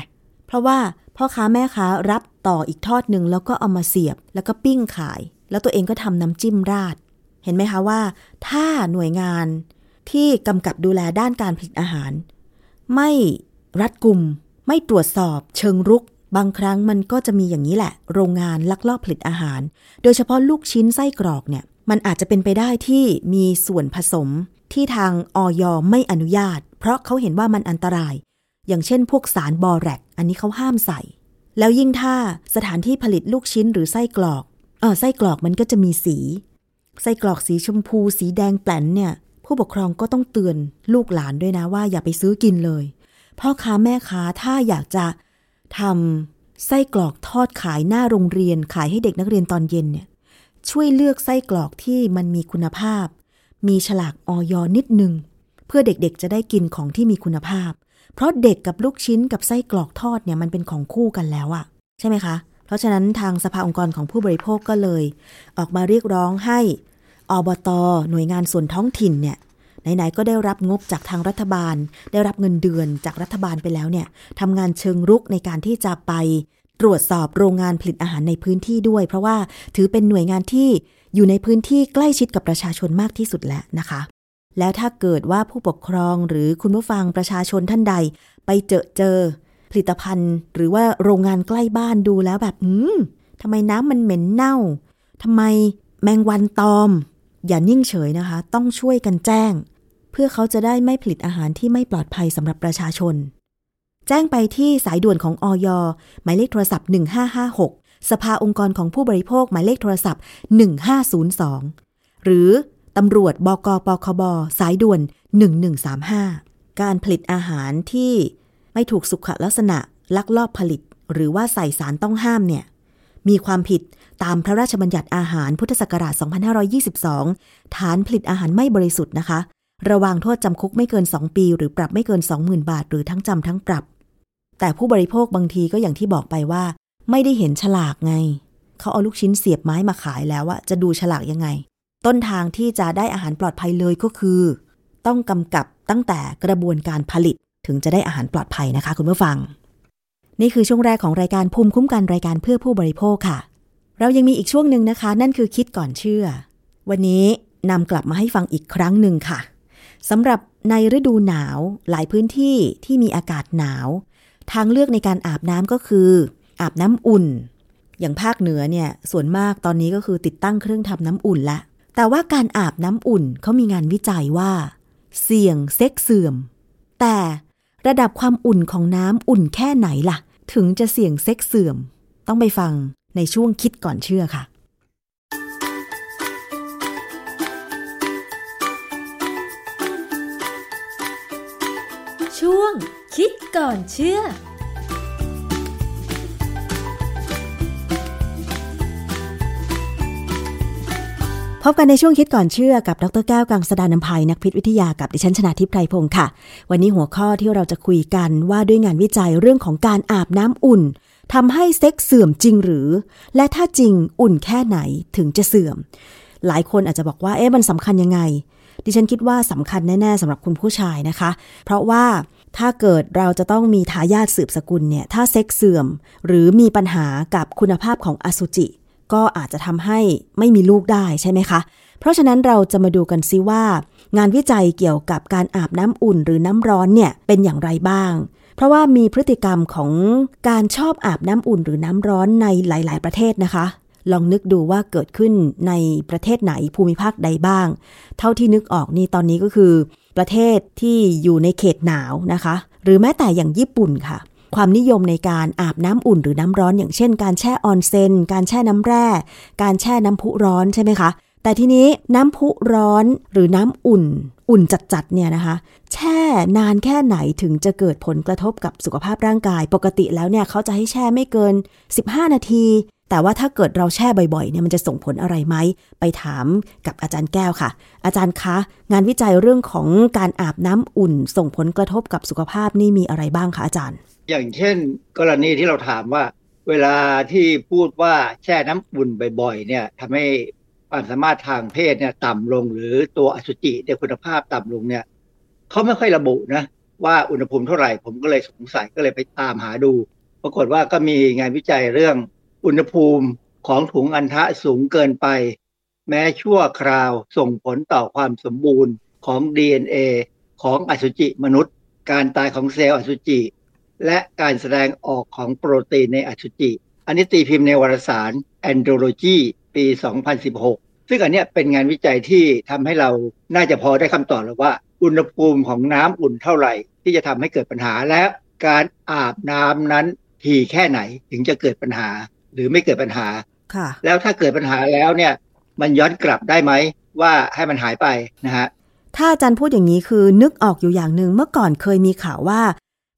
เพราะว่าพ่อค้าแม่ค้ารับ ต่ออีกทอดหนึ่งแล้วก็เอามาเสียบ แล้วก็ปิ้งขาย แล้วตัวเองก็ทำน้ำจิ้มราด เห็นไหมคะว่า ถ้าหน่วยงานที่กำกับดูแลด้านการผลิตอาหาร ไม่รัดกุม ไม่ตรวจสอบ เชิงรุก บางครั้งมันก็จะมีอย่างนี้แหละ โรงงานลักลอบผลิตอาหาร โดยเฉพาะลูกชิ้นไส้กรอกเนี่ย มันอาจจะเป็นไปได้ที่มีส่วนผสมที่ทางออยไม่อนุญาต เพราะเขาเห็นว่ามันอันตราย อย่างเช่น พวกสารบอแรกอันนี้เขาห้ามใส่ แล้วยิ่งถ้าสถานที่ผลิตลูกชิ้นหรือไส้กรอกเออไส้กรอกมันก็จะมีสี ไส้กรอกสีชมพู สีแดงแปลนเนี่ย ผู้ปกครองก็ต้องเตือนลูกหลานด้วยนะว่าอย่าไปซื้อกินเลยพ่อค้าแม่ค้าถ้าอยากจะทำไส้กรอกทอดขายหน้าโรงเรียนขายให้เด็กนักเรียนตอนเย็นเนี่ย ช่วยเลือกไส้กรอกที่มันมีคุณภาพ มีฉลากออยนิดนึง เพื่อเด็กๆจะได้กินของที่มีคุณภาพ เพราะเด็กกับลูกชิ้นกับไส้กรอกทอดเนี่ยมันเป็นของคู่กันแล้วอะใช่ไหมคะ เพราะฉะนั้นทางสภาองค์กรของผู้บริโภคก็เลย ออกมาเรียกร้องให้อบตหน่วยงานส่วนท้องถิ่นเนี่ยไหนๆก็ได้รับงบจากทางรัฐบาล ได้รับเงินเดือนจากรัฐบาลไปแล้วเนี่ยทำงานเชิงรุกในการที่จะไปตรวจสอบโรงงานผลิตอาหารในพื้นที่ด้วย เพราะว่าถือเป็นหน่วยงานที่อยู่ในพื้นที่ใกล้ชิดกับประชาชนมากที่สุดแล้วนะคะ แล้วถ้าเกิดว่าผู้ปกครองหรือคุณผู้ฟังประชาชนท่านใด ไปเจอเจอ ผลิตภัณฑ์ หรือว่าโรงงานใกล้บ้านดูแล้วแบบ อืมทำไมน้ำมันเหม็นเน่าทำไมแมงวันตอม อย่านิ่งเฉยนะคะ ต้องช่วยกันแจ้ง เพื่อเขาจะได้ไม่ผลิตอาหารที่ไม่ปลอดภัยสำหรับประชาชน แจ้งไปที่สายด่วนของออยหมายเลขโทรศัพท์ 1556 สภาองค์กรของผู้บริโภคหมายเลขโทรศัพท์ 1502 หรือ ตำรวจบกปคบ สายด่วน 1135 การผลิตอาหารที่ไม่ถูกสุขลักษณะลักลอบผลิต หรือว่าใส่สารต้องห้ามเนี่ย มีความผิดตามพระราชบัญญัติอาหารพุทธศักราช 2522 ฐานผลิตอาหารไม่บริสุทธิ์นะคะ ระวางโทษจำคุกไม่เกิน 2 ปี หรือปรับไม่เกิน 20,000 บาท หรือทั้งจำทั้งปรับ แต่ผู้บริโภคบางทีก็อย่างที่บอกไปว่า ไม่ได้เห็นฉลากไง เขาเอาลูกชิ้นเสียบไม้มาขายแล้วอะจะดูฉลากยังไง ต้นทางที่จะได้อาหารปลอดภัยเลยก็คือ ต้องกำกับตั้งแต่กระบวนการผลิตถึงจะได้อาหารปลอดภัยนะคะ คุณผู้ฟัง นี่คือช่วงแรกของรายการภูมิคุ้มกันรายการเพื่อผู้บริโภคค่ะ เรายังมีอีกช่วงหนึ่งนะคะ นั่นคือคิดก่อนเชื่อ วันนี้นำกลับมาให้ฟังอีกครั้งหนึ่งค่ะสำหรับในฤดูหนาวหลายพื้นที่ที่มีอากาศหนาว ทางเลือกในการอาบน้ำก็คือ อาบน้ำอุ่น อย่างภาคเหนือเนี่ยส่วนมากตอนนี้ก็คือติดตั้งเครื่องทำน้ำอุ่นละ แต่ว่าการอาบน้ำอุ่นเขามีงานวิจัยว่า เสี่ยงเซ็กเสื่อม แต่ระดับความอุ่นของน้ำอุ่นแค่ไหนล่ะ ถึงจะเสี่ยงเซ็กเสื่อม ต้องไปฟังในช่วงคิดก่อนเชื่อค่ะ ช่วงคิดก่อนเชื่อ พบกันในช่วงคิดก่อนเชื่อกับดรแก้วกังสดานนภัยนักพิษวิทยากับดิฉันชนาทิพไพรพงศ์ค่ะ วันนี้หัวข้อที่เราจะคุยกันว่าด้วยงานวิจัยเรื่องของการอาบน้ำอุ่นทำให้เซ็กเสื่อมจริงหรือ และถ้าจริงอุ่นแค่ไหนถึงจะเสื่อม หลายคนอาจจะบอกว่าเอ๊ะมันสำคัญยังไง ดิฉันคิดว่าสำคัญแน่ๆสำหรับคุณผู้ชายนะคะ เพราะว่าถ้าเกิดเราจะต้องมีทายาทสืบสกุลเนี่ยถ้าเซ็กเสื่อม หรือมีปัญหากับคุณภาพของอสุจิ ก็อาจจะทำให้ไม่มีลูกได้ใช่ไหมคะ เพราะฉะนั้นเราจะมาดูกันซิว่า งานวิจัยเกี่ยวกับการอาบน้ำอุ่นหรือน้ำร้อนเนี่ยเป็นอย่างไรบ้าง เพราะว่ามีพฤติกรรมของการชอบอาบน้ำอุ่นหรือน้ำร้อนในหลาย ๆ ประเทศนะคะลองนึกดูว่าเกิดขึ้นในประเทศไหนภูมิภาคใดบ้าง เท่าที่นึกออกนี่ตอนนี้ก็คือ ประเทศที่อยู่ในเขตหนาวนะคะ หรือแม้แต่อย่างญี่ปุ่นค่ะ ความนิยมในการอาบน้ำอุ่นหรือน้ำร้อนอย่างเช่น การแช่ออนเซนการแช่น้ำแร่ การแช่น้ำพุร้อนใช่ไหมคะ แต่ทีนี้น้ำพุร้อนหรือน้ำอุ่น อุ่นจัดๆเนี่ยนะคะ แช่นานแค่ไหนถึงจะเกิดผลกระทบกับสุขภาพร่างกาย ปกติแล้วเนี่ยเขาจะให้แช่ไม่เกิน 15 นาที แต่ว่าถ้าเกิดเราแช่บ่อยๆเนี่ยมันจะส่งผลอะไรไหมไปถามกับอาจารย์แก้วค่ะ อาจารย์คะ งานวิจัยเรื่องของการอาบน้ำอุ่น ส่งผลกระทบกับสุขภาพนี่มีอะไรบ้างคะอาจารย์ อย่างเช่น กรณีที่เราถามว่า เวลาที่พูดว่าแช่น้ำอุ่นบ่อยๆเนี่ยทำให้ความสามารถทางเพศเนี่ยต่ำลงหรือตัวอสุจิในคุณภาพต่ำลงเนี่ยเขาไม่ค่อยระบุนะว่าอุณหภูมิเท่าไหร่ผมก็เลยสงสัยก็เลยไปตามหาดู ปรากฏว่าก็มีงานวิจัยเรื่องอุณหภูมิของถุงอัณฑะสูงเกินไป แม้ชั่วคราวส่งผลต่อความสมบูรณ์ของ DNA ของอสุจิมนุษย์ การตายของเซลล์อสุจิ และการแสดงออกของโปรตีนในอสุจิ อันนี้ตีพิมพ์ในวารสาร Andrology ปี 2016 ซึ่งอันนี้เป็นงานวิจัยที่ทำให้เราน่าจะพอได้คำตอบแล้วว่า อุณหภูมิของน้ำอุ่นเท่าไหร่ ที่จะทำให้เกิดปัญหาและการอาบน้ำนั้นทีแค่ไหนถึงจะเกิดปัญหาหรือไม่เกิดปัญหาค่ะ แล้วถ้าเกิดปัญหาแล้วเนี่ยมันย้อนกลับได้ไหมว่าให้มันหายไปนะฮะถ้าอาจารย์พูดอย่างนี้คือนึกออกอยู่อย่างหนึ่งเมื่อก่อนเคยมีข่าวว่า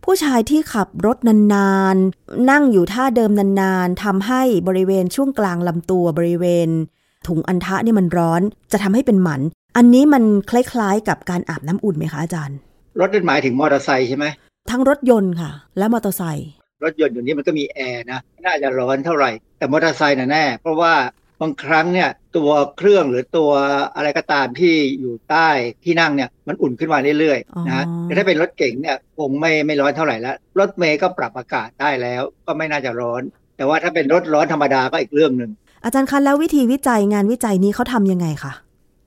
ผู้ชายที่ขับรถนานๆ นั่งอยู่ท่าเดิมนานๆทำให้บริเวณช่วงกลางลำตัวบริเวณ ถุงอันทะเนี่ยมันร้อน จะทำให้เป็นหมัน อันนี้มันคล้ายๆ กับการอาบน้ำอุ่นไหมคะอาจารย์ รถนั่นหมายถึงมอเตอร์ไซค์ใช่ไหมทั้งรถยนต์ค่ะ และมอเตอร์ไซค์รถยนต์อยู่นี้มันก็มีแอร์นะน่าจะร้อนเท่าไหร่ แต่มอเตอร์ไซค์น่ะแน่เพราะว่าบางครั้งเนี่ยตัวเครื่องหรือตัวอะไรก็ตามที่อยู่ใต้ที่นั่งเนี่ยมันอุ่นขึ้นมาเรื่อยๆนะฮะแต่ถ้าเป็นรถเก๋งเนี่ยคงไม่ไม่ร้อนเท่าไหร่แล้ว รถเมย์ก็ปรับอากาศได้แล้ว ก็ไม่น่าจะร้อน แต่ว่าถ้าเป็นรถร้อนธรรมดาก็อีกเรื่องหนึ่งอาจารย์คะแล้ววิธีวิจัยงานวิจัยนี้เขาทำยังไงคะ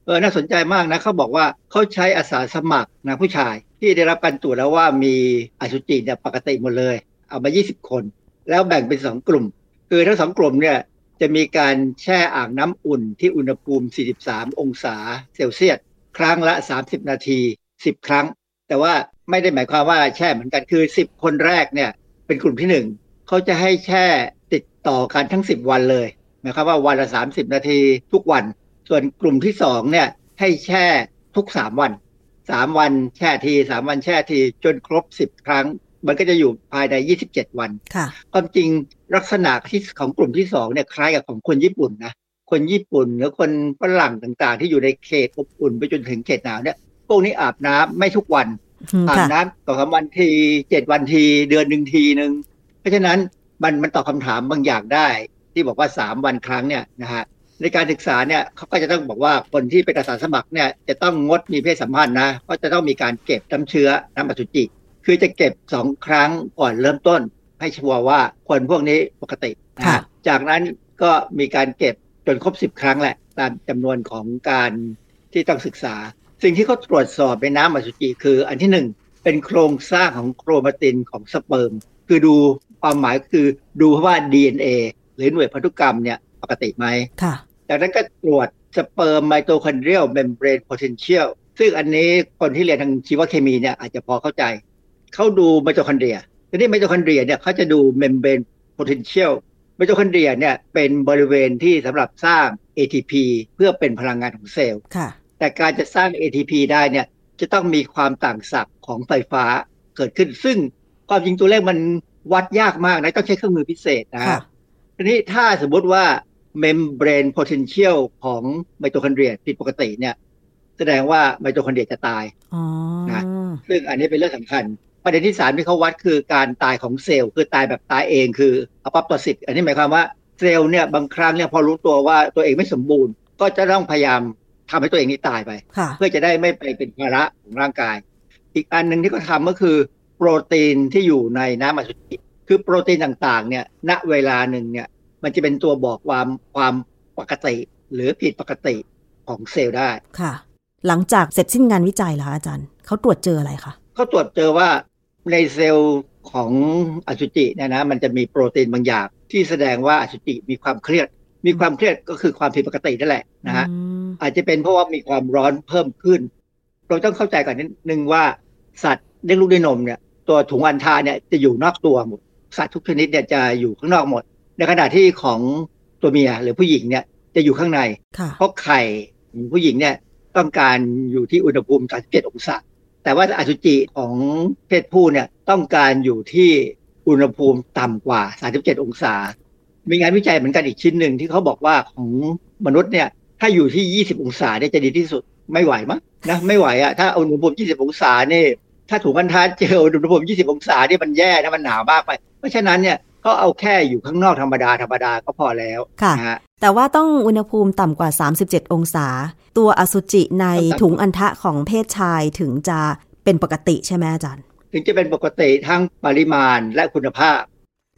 เออน่าสนใจมากนะเขาบอกว่าเขาใช้อาสาสมัครนะผู้ชายที่ได้รับการตรวจแล้วว่ามีอสุจิเนี่ยปกติหมดเลย เอามา 20 คน แล้วแบ่งเป็น 2 กลุ่ม คือทั้งสองกลุ่มเนี่ย จะมีการแช่อ่างน้ำอุ่นที่อุณหภูมิ 43 องศาเซลเซียส ครั้งละ 30 นาที 10 ครั้ง แต่ว่าไม่ได้หมายความว่าแช่เหมือนกันคือ 10 คนแรกเนี่ยเป็นกลุ่มที่ 1 เขาจะให้แช่ติดต่อกันทั้ง 10 วันเลยหมายความว่าวันละ 30 นาทีทุกวัน ส่วนกลุ่มที่สองเนี่ยให้แช่ทุกสามวันสามวันแช่ทีสามวันแช่ทีจนครบสิบครั้ง มันก็จะอยู่ภายในยี่สิบเจ็ดวันค่ะความจริงลักษณะที่ของกลุ่มที่สองเนี่ยคล้ายกับของคนญี่ปุ่นนะคนญี่ปุ่นหรือคนฝรั่งต่างๆ ที่อยู่ในเขตอบอุ่นไปจนถึงเขตหนาวเนี่ยพวกนี้อาบน้ำไม่ทุกวันอืมอาบค่ะน้ำต่อสามวันทีเจ็ดวันทีเดือนหนึ่งทีหนึ่งเพราะฉะนั้นมันมันตอบคำถามบางอย่างได้ ที่บอกว่าสามวันครั้งเนี่ยนะฮะในการศึกษาเนี่ยเขาก็จะต้องบอกว่าคนที่เป็นอาสาสมัครเนี่ยจะต้องงดมีเพศสัมพันธ์นะเพราะจะต้องมีการเก็บน้ำเชื้อน้ำอสุจิ คือจะเก็บสองครั้งก่อนเริ่มต้น ให้ชัวร์ว่าคนพวกนี้ปกตินะค่ะฮะจากนั้นก็มีการเก็บจนครบสิบครั้งแหละ ตามจำนวนของการที่ต้องศึกษา สิ่งที่เขาตรวจสอบในน้ำอสุจิคืออันที่หนึ่งเป็นโครงสร้างของโครมาตินของสเปิร์ม คือดูความหมายคือดูว่า DNA หรือหน่วยพันธุกรรมเนี่ยปกติไหมค่ะจากนั้นก็ตรวจสเปิร์ม mitochondrial membrane potential ซึ่งอันนี้คนที่เรียนทางชีวเคมีเนี่ยอาจจะพอเข้าใจ เขาดูไมโตคอนเดรียทีนี้ไมโตคอนเดรียเนี่ยเขาจะดู membrane potential ไมโตคอนเดรียเนี่ยเป็นบริเวณที่สำหรับสร้าง ATP เพื่อเป็นพลังงานของเซลล์ค่ะแต่การจะสร้าง ATP ได้เนี่ยจะต้องมีความต่างศักย์ของไฟฟ้าเกิดขึ้น ซึ่งความจริงตัวเลขมันวัดยากมากนะต้องใช้เครื่องมือพิเศษนะค่ะฮะทีนี้ถ้าสมมุติว่า membrane potential ของไมโตคอนเดรียผิดปกติเนี่ยแสดงว่าไมโตคอนเดรียจะตายอ๋อนะซึ่งอันนี้เป็นเรื่องสำคัญ ประเด็นที่สามที่เขาวัดคือการตายของเซลล์คือตายแบบตายเองคืออ p o p t o s i s อันนี้หมายความว่าเซลล์เนี่ยบางครั้งเนี่ยพอรู้ตัวว่าตัวเองไม่สมบูรณ์ ก็จะต้องพยายามทำให้ตัวเองนี้ตายไปค่ะเพื่อจะได้ไม่ไปเป็นภาระของร่างกาย อีกอันหนึ่งที่เขาทำก็คือ โปรตีนที่อยู่ในน้ำอสุจิคือโปรตีนต่างๆเนี่ยณเวลาหนึ่งเนี่ยมันจะเป็นตัวบอกความความปกติ หรือผิดปกติของเซลล์ได้ค่ะ หลังจากเสร็จสิ้นงานวิจัยแล้วอาจารย์เขาตรวจเจออะไรคะเขาตรวจเจอว่า ในเซลล์ของอสุจิเนี่ยนะมันจะมีโปรตีนบางอย่าง ที่แสดงว่าอสุจิมีความเครียด มีความเครียดก็คือความผิดปกตินั่นแหละนะฮะอืมอาจจะเป็นเพราะว่ามีความร้อนเพิ่มขึ้น เราต้องเข้าใจก่อนนิดนึงว่าสัตว์เลี้ยงลูกด้วยนมเนี่ยตัวถุงอันทาเนี่ยจะอยู่นอกตัวหมดสัตว์ทุกชนิดเนี่ยจะอยู่ข้างนอกหมด ในขณะที่ของตัวเมียหรือผู้หญิงเนี่ยจะอยู่ข้างในค่ะเพราะไข่ของผู้หญิงเนี่ยต้องการอยู่ที่อุณหภูมิ37องศา แต่ว่าอสุจิของเพศผู้เนี่ยต้องการอยู่ที่อุณหภูมิต่ำกว่า 37 องศา มีงานวิจัยเหมือนกันอีกชิ้นหนึ่งที่เขาบอกว่าของมนุษย์เนี่ยถ้าอยู่ที่ 20 องศาเนี่ยจะดีที่สุดไม่ไหวมั้งนะไม่ไหวอะถ้าอุณหภูมิ 20 องศาเนี่ยถ้าถุงกันทานเจออุณหภูมิ 20 องศาเนี่ยมันแย่นะมันหนาวมากไป เพราะฉะนั้นเนี่ย ก็เอาแค่อยู่ข้างนอกธรรมดาธรรมดาก็พอแล้วค่ะนะฮะแต่ว่าต้องอุณหภูมิต่ำกว่า 37 องศา ตัวอสุจิในต้องต่ำถุงอันทะของเพศชายถึงจะเป็นปกติใช่ไหมอาจารย์ ถึงจะเป็นปกติทั้งปริมาณและคุณภาพ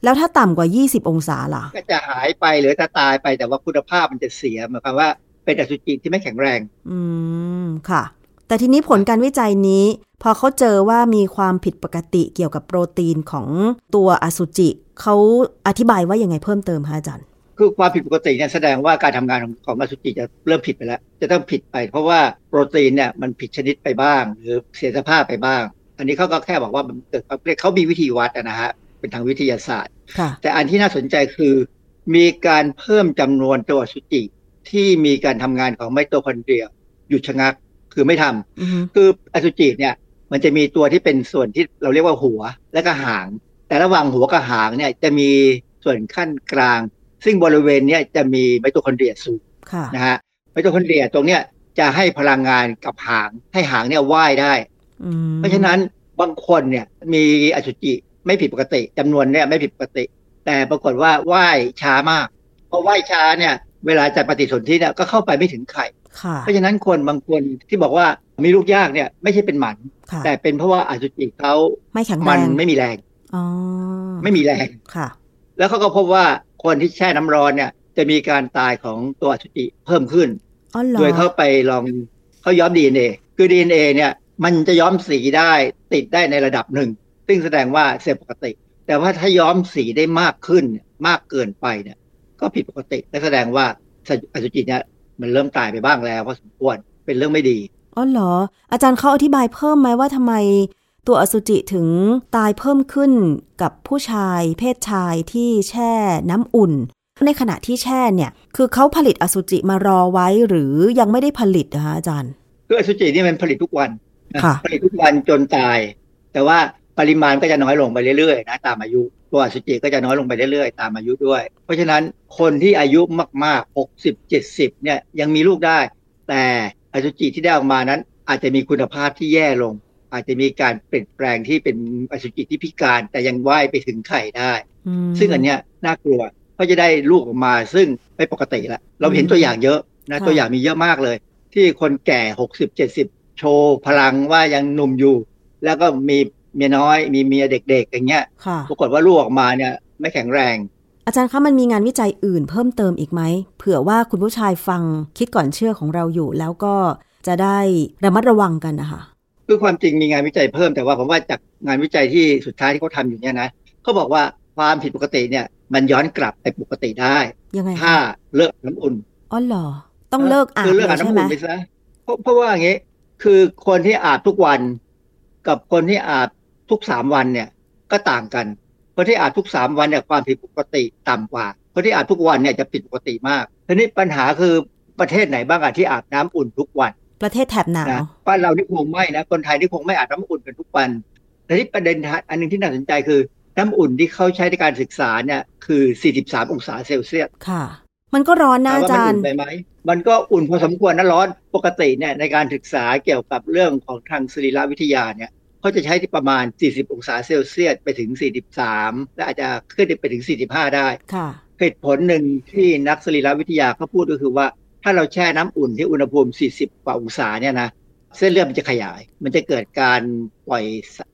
แล้วถ้าต่ำกว่า 20 องศาล่ะ ก็จะหายไปหรือถ้าตายไปแต่ว่าคุณภาพมันจะเสียหมายความว่าเป็นอสุจิที่ไม่แข็งแรง อืมค่ะ แต่ทีนี้ผลการวิจัยนี้ พอเขาเจอว่ามีความผิดปกติเกี่ยวกับโปรตีนของตัวอสุจิ เขาอธิบายว่ายังไงเพิ่มเติมคะอาจารย์ คือความผิดปกติเนี่ยแสดงว่าการทำงานของของอสุจิจะเริ่มผิดไปแล้ว จะต้องผิดไป เพราะว่าโปรตีนเนี่ยมันผิดชนิดไปบ้าง หรือเสียสภาพไปบ้าง อันนี้เขาก็แค่บอกว่ามันเกิดความเครียดเขามีวิธีวัดอะนะฮะเป็นทางวิทยาศาสตร์ค่ะแต่อันที่น่าสนใจคือ มีการเพิ่มจำนวนตัวอสุจิที่มีการทำงานของไมโตคอนเดรียหยุดชะงักคือไม่ทำอือฮึคืออสุจิเนี่ยมันจะมีตัวที่เป็นส่วนที่เราเรียกว่าหัวและก็หาง แต่ระหว่างหัวกับหางเนี่ยจะมีส่วนคั่นกลาง ซึ่งบริเวณเนี้ยจะมีไมโตคอนเดรียสูงค่ะนะฮะไมโตคอนเดรียตรงเนี้ยจะให้พลังงานกับหางให้หางเนี่ยว่ายได้อืมเพราะฉะนั้นบางคนเนี่ยมีอสุจิไม่ผิดปกติจำนวนเนี่ยไม่ผิดปกติ แต่ปรากฏว่าว่ายช้ามากเพราะว่ายช้าเนี่ย เวลาจะปฏิสนธิเนี่ยก็เข้าไปไม่ถึงไข่ค่ะเพราะฉะนั้นคนบางคนที่บอกว่ามีลูกยากเนี่ยไม่ใช่เป็นหมันค่ะแต่เป็นเพราะว่าอสุจิเขาไม่แข็งแรมันงไม่มีแรงอ๋อ ไม่มีแรงค่ะ แล้วเขาก็พบว่าคนที่แช่น้ำร้อนเนี่ย จะมีการตายของตัวอสุจิเพิ่มขึ้นอ๋อเหรอโดยเขาไปลองเขาย้อม DNA คือ DNA เนี่ย มันจะย้อมสีได้ติดได้ในระดับหนึ่ง ซึ่งแสดงว่าเซลล์ปกติ แต่ว่าถ้าย้อมสีได้มากขึ้นเนี่ยมากเกินไปเนี่ย ก็ผิดปกติและแสดงว่าอสุจิเนี่ยมันเริ่มตายไปบ้างแล้วพอสมควรเป็นเรื่องไม่ดีอ๋อเหรอ อาจารย์เขาอธิบายเพิ่มไหมว่าทำไม ตัวอสุจิถึงตายเพิ่มขึ้นกับผู้ชาย เพศชายที่แช่น้ำอุ่น ในขณะที่แช่เนี่ย คือเขาผลิตอสุจิมารอไว้หรือยังไม่ได้ผลิตนะคะอาจารย์คืออสุจินี่มันผลิตทุกวันนะค่ะผลิตทุกวันจนตาย แต่ว่าปริมาณก็จะน้อยลงไปเรื่อยๆนะตามอายุตัวอสุจิก็จะน้อยลงไปเรื่อยๆ ตามอายุด้วย เพราะฉะนั้นคนที่อายุมากๆ 60 70 เนี่ยยังมีลูกได้ แต่อสุจิที่ได้ออกมานั้นอาจจะมีคุณภาพที่แย่ลง อาจจะมีการเปลี่ยนแปลงที่เป็นอสุจิที่พิการแต่ยังว่ายไปถึงไข่ได้อืมซึ่งอันเนี้ยน่ากลัวเพราะจะได้ลูกออกมาซึ่งไม่ปกติละเราเห็นตัวอย่างเยอะนะค่ะตัวอย่างมีเยอะมากเลย ที่คนแก่หกสิบเจ็ดสิบโชว์พลังว่ายังหนุ่มอยู่ แล้วก็มีเมียน้อย มีเมียเด็ก ๆ อย่างเงี้ยค่ะปรากฏว่าลูกออกมาเนี่ยไม่แข็งแรง อาจารย์คะมันมีงานวิจัยอื่นเพิ่มเติมอีกไหมเผื่อว่าคุณผู้ชายฟังคิดก่อนเชื่อของเราอยู่ แล้วก็จะได้ระมัดระวังกันนะคะ คือความจริงมีงานวิจัยเพิ่มแต่ว่าผมว่าจากงานวิจัยที่สุดท้ายที่เขาทำอยู่เนี่ยนะเขาบอกว่าความผิดปกติเนี่ย มันย้อนกลับไปปกติได้ยังไงถ้าคะเลิกน้ำอุ่นอ๋อเหรอต้องเลิกอาบคือเลิกเลอาบยใช่น้ำไหมอุ่นไปซะเพราะเพราะว่าอย่างงี้ คือคนที่อาบทุกวัน กับคนที่อาบทุกสามวันเนี่ย ก็ต่างกันคนที่อาบทุกสามวันเนี่ยความผิดปกติต่ำกว่าคนที่อาบทุกวันเนี่ยจะผิดปกติมากทีนี้ปัญหาคือประเทศไหนบ้างอะที่อาบน้ำอุ่นทุกวัน ประเทศแถบหนาวนะบ้านเรานี่คงไม่นะคนไทยนี่คงไม่อาบน้ำอุ่นกันทุกวันแต่ที่ประเด็นอันหนึงที่น่าสนใจคือ น้ำอุ่นที่เขาใช้ในการศึกษาเนี่ยคือ 43 องศาเซลเซียสค่ะ มันก็ร้อนนะถามอาว่าจามันรอุ่ย์นไปไหมมันก็อุ่นพอสมควรนะร้อนปกติเนี่ยในการศึกษาเกี่ยวกับเรื่องของทางสรีรวิทยาเนี่ยเขาจะใช้ที่ประมาณ 40 องศาเซลเซียสไปถึง 43 และอาจจะขึ้นไปถึง 45 ได้ค่ะเหตุผลหนึ่งที่นักสรีรวิทยาเขาพูดก็คือว่า ถ้าเราแช่น้ำอุ่นที่อุณหภูมิ 40กว่าองศาเนี่ยนะเส้นเลือดมันจะขยาย มันจะเกิดการปล่อย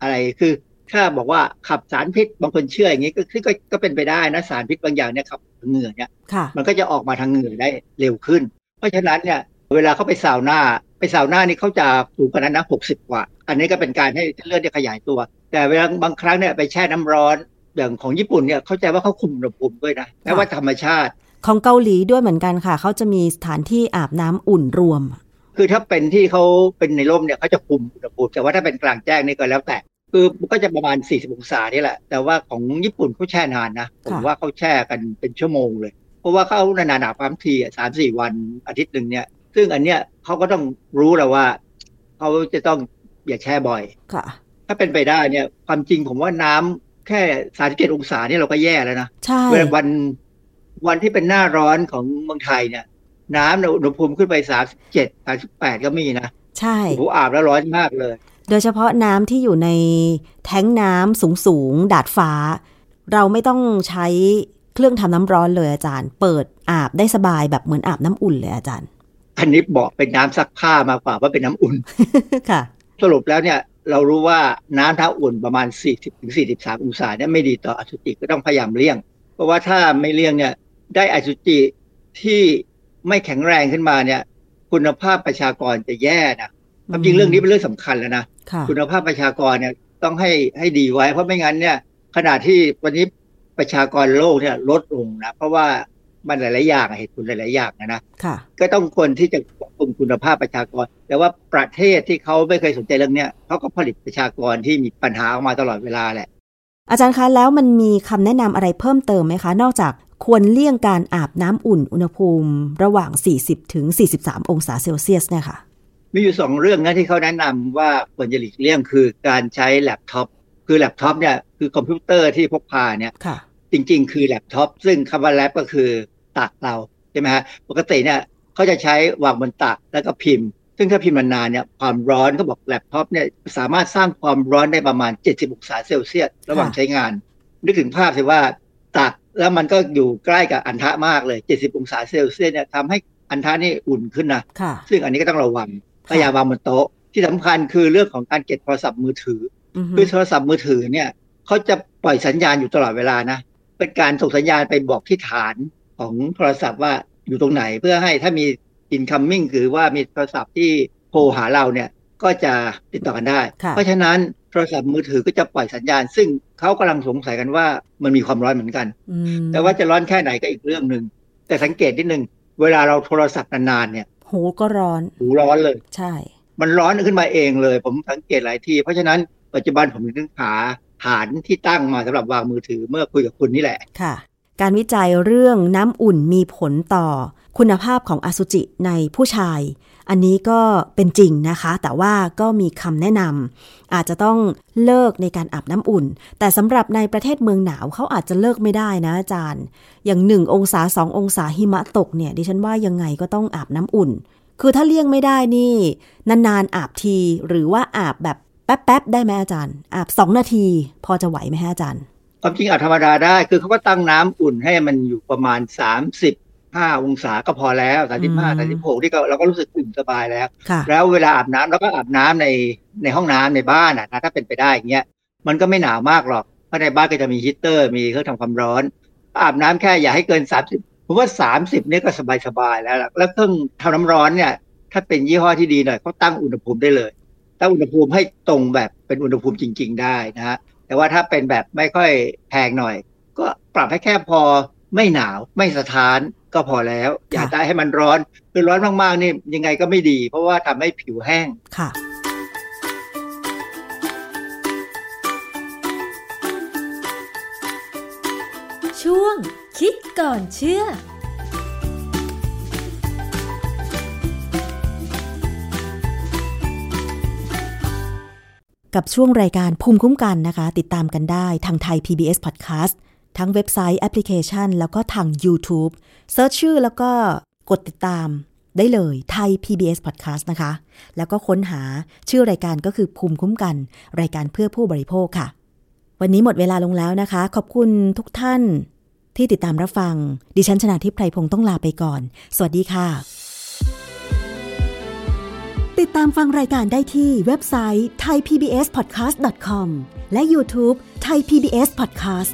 อะไรคือ ถ้าบอกว่าขับสารพิษบางคนเชื่ออย่างนี้ก็คือก็ก็เป็นไปได้นะสารพิษบางอย่างเนี่ยขับเหงื่อเนี่ยค่ะมันก็จะออกมาทางเหงื่อได้เร็วขึ้น เพราะฉะนั้นเนี่ยเวลาเขาไปซาวน่าไปซาวน่านี่เขาจะสูงกว่านั้นนะหกสิบกว่า อันนี้ก็เป็นการให้เลือดเนี่ยขยายตัว แต่เวลาบางครั้งเนี่ยไปแช่น้ำร้อนอย่างของญี่ปุ่นเนี่ยเข้าใจว่าเขาคุมอุณหภูมิด้วยนะแม้ว่าธรรมชาติ ของเกาหลีด้วยเหมือนกันค่ะ เขาจะมีสถานที่อาบน้ำอุ่นรวม คือถ้าเป็นที่เขาเป็นในร่มเนี่ยเขาจะคุมอุณหภูมิแต่ว่าถ้าเป็นกลางแจ้งนี่ก็แล้วแต่คคือก็จะประมาณ 40 องศานี่แหละ แต่ว่าของญี่ปุ่นเขาแช่นานนะ ผมว่าเขาแช่กันเป็นชั่วโมงเลย เพราะว่าเขานานๆหนาความทีสามสี่วันอาทิตย์หนึ่งเนี่ย ซึ่งอันเนี้ยเขาก็ต้องรู้แล้วว่าเขาจะต้องอย่าแช่บ่อย ค่ะ ถ้าเป็นไปได้เนี่ย ความจริงผมว่าน้ำแค่สามสิบเจ็ดองศานี่เราก็แย่แล้วนะ ใช่เวลาวัน วันที่เป็นหน้าร้อนของเมืองไทยเนี่ย น้ำเนี่ยอุณหภูมิขึ้นไปสามสิบเจ็ดสามสิบแปดก็มีนะ ใช่โอ้โหอาบแล้วร้อนมากเลย โดยเฉพาะน้ำที่อยู่ในแท้งน้ำสูงสูงๆดาดฟ้า เราไม่ต้องใช้เครื่องทำน้ำร้อนเลยอาจารย์ เปิดอาบได้สบายแบบเหมือนอาบน้ำอุ่นเลยอาจารย์ อันนี้บอกเป็นน้ำซักผ้ามากกว่าว่าเป็นน้ำอุ่น ค่ะ สรุปแล้วเนี่ยเรารู้ว่าน้ำถ้าอุ่นประมาณ 40ถึง43 องศาเนี่ยไม่ดีต่ออสุจิก็ต้องพยายามเลี่ยง เพราะว่าถ้าไม่เลี่ยงเนี่ย ได้อสุจิที่ไม่แข็งแรงขึ้นมาเนี่ย คุณภาพประชากรจะแย่นะความจริงเรื่องนี้เป็นเรื่องสำคัญแล้วนะค่ะคุณภาพประชากรเนี่ยต้องให้ให้ดีไว้ เพราะไม่งั้นเนี่ยขณะที่วันนี้ประชากรโลกเนี่ยลดลงนะเพราะว่ามันหลาย ๆ อย่างอะเหตุผลหลาย ๆ อย่างนะนะค่ะก็ต้องควรที่จะควบคุมคุณภาพประชากร แต่ว่าประเทศที่เขาไม่เคยสนใจเรื่องเนี้ยเขาก็ผลิตประชากรที่มีปัญหาออกมาตลอดเวลาแหละ อาจารย์คะแล้วมันมีคำแนะนำอะไรเพิ่มเติมไหมคะ นอกจาก ควรเลี่ยงการอาบน้ำอุ่นอุณหภูมิระหว่าง 40 ถึง 43 องศาเซลเซียสเนี่ยค่ะ มีอยู่สองเรื่องนะที่เขาแนะนำว่าควรจะหลีกเลี่ยงคือการใช้แล็ปท็อป คือแล็ปท็อปเนี่ยคือคอมพิวเตอร์ที่พกพาเนี่ยค่ะจริงๆ คือแล็ปท็อปซึ่งคำว่า lap ก็คือตักเราใช่ไหมฮะปกติเนี่ยเขาจะใช้วางบนตักแล้วก็พิมพ์ ซึ่งถ้าพิมพ์นานๆเนี่ยความร้อนก็บอกแล็ปท็อปเนี่ยสามารถสร้างความร้อนได้ประมาณ 70 องศาเซลเซียสระหว่างค่ะใช้งาน นึกถึงภาพสิว่าตัก แล้วมันก็อยู่ใกล้กับอันทะมากเลย 70 องศาเซลเซียสเนี่ยทำให้อันทะนี่อุ่นขึ้นนะค่ะซึ่งอันนี้ก็ต้องระวังพค่ะยายามวางบนโต๊ะ ที่สำคัญคือเรื่องของการเก็บโทรศัพท์มือถืออือฮึคือโทรศัพท์มือถือเนี่ยเขาจะปล่อยสัญญาณอยู่ตลอดเวลานะ เป็นการส่งสัญญาณไปบอกที่ฐานของโทรศัพท์ว่าอยู่ตรงไหนเพื่อให้ถ้ามี incoming คือว่ามีโทรศัพท์ที่โทรหาเราเนี่ยก็จะติดต่อกันได้ค่ะเพราะฉะนั้นโทรศัพท์มือถือก็จะปล่อยสัญญาณ ซึ่งเขากำลังสงสัยกันว่ามันมีความร้อนเหมือนกันอืมแต่ว่าจะร้อนแค่ไหนก็อีกเรื่องหนึ่ง แต่สังเกตนิดนึง เวลาเราโทรศัพท์นานๆเนี่ยหูก็ร้อน หูร้อนเลย ใช่ มันร้อนขึ้นมาเองเลย ผมสังเกตหลายที่เพราะฉะนั้นปัจจุบันผมถึงหาฐานที่ตั้งมาสำหรับวางมือถือเมื่อคุยกับคุณนี่แหละค่ะ การวิจัยเรื่องน้ำอุ่นมีผลต่อ คุณภาพของอสุจิในผู้ชาย อันนี้ก็เป็นจริงนะคะ แต่ว่าก็มีคำแนะนำอาจจะต้องเลิกในการอาบน้ำอุ่น แต่สำหรับในประเทศเมืองหนาวเขาอาจจะเลิกไม่ได้นะอาจารย์ อย่างหนึ่งองศาสององศาหิมะตกเนี่ยดิฉันว่ายังไงก็ต้องอาบน้ำอุ่น คือถ้าเลี่ยงไม่ได้นี่ นานๆอาบที หรือว่าอาบแบบแป๊บๆได้ไหมอาจารย์ อาบสองนาที พอจะไหวไหมฮะอาจารย์ความจริงอาบธรรมดาได้ คือเขาก็ตั้งน้ำอุ่นให้มันอยู่ประมาณ 35องศาก็พอแล้วอืม35 36ที่ก็เราก็รู้สึกอุ่นสบายแล้วค่ะแล้วเวลาอาบน้ำเราก็อาบน้ำในในห้องน้ำในบ้านอะนะถ้าเป็นไปได้อย่างเงี้ยมันก็ไม่หนาวมากหรอกเพราะในบ้านก็จะมีฮีตเตอร์ มีเครื่องทำความร้อน อาบน้ำแค่อย่าให้เกิน30ผมว่า30เนี่ยก็สบายๆแล้วล่ะแล้วเครื่องทำน้ำร้อนเนี่ย ถ้าเป็นยี่ห้อที่ดีหน่อยเขาตั้งอุณหภูมิได้เลยตั้งอุณหภูมิให้ตรงแบบเป็นอุณหภูมิจริง ๆ ได้นะฮะแต่ว่าถ้าเป็นแบบไม่ค่อยแพงหน่อย ก็ปรับให้แค่พอ ไม่หนาวไม่สะท้านก็พอแล้ว อย่าได้ให้มันร้อนคือร้อนมากๆนี่ยังไงก็ไม่ดี เพราะว่าทำให้ผิวแห้งค่ะช่วงคิดก่อนเชื่อ กับช่วงรายการภูมิคุ้มกันนะคะ ติดตามกันได้ทางไทย PBS Podcast ทั้งเว็บไซต์แอปพลิเคชัน แล้วก็ทาง YouTube search ชื่อแล้วก็กดติดตามได้เลยไทย PBS Podcast นะคะ แล้วก็ค้นหาชื่อรายการก็คือภูมิคุ้มกัน รายการเพื่อผู้บริโภคค่ะ วันนี้หมดเวลาลงแล้วนะคะ ขอบคุณทุกท่านที่ติดตามรับฟัง ดิฉันชนะทิพไพรพงศ์ต้องลาไปก่อน สวัสดีค่ะ ติดตามฟังรายการได้ที่เว็บไซต์ thaipbspodcast.com และ YouTube Thai PBS Podcast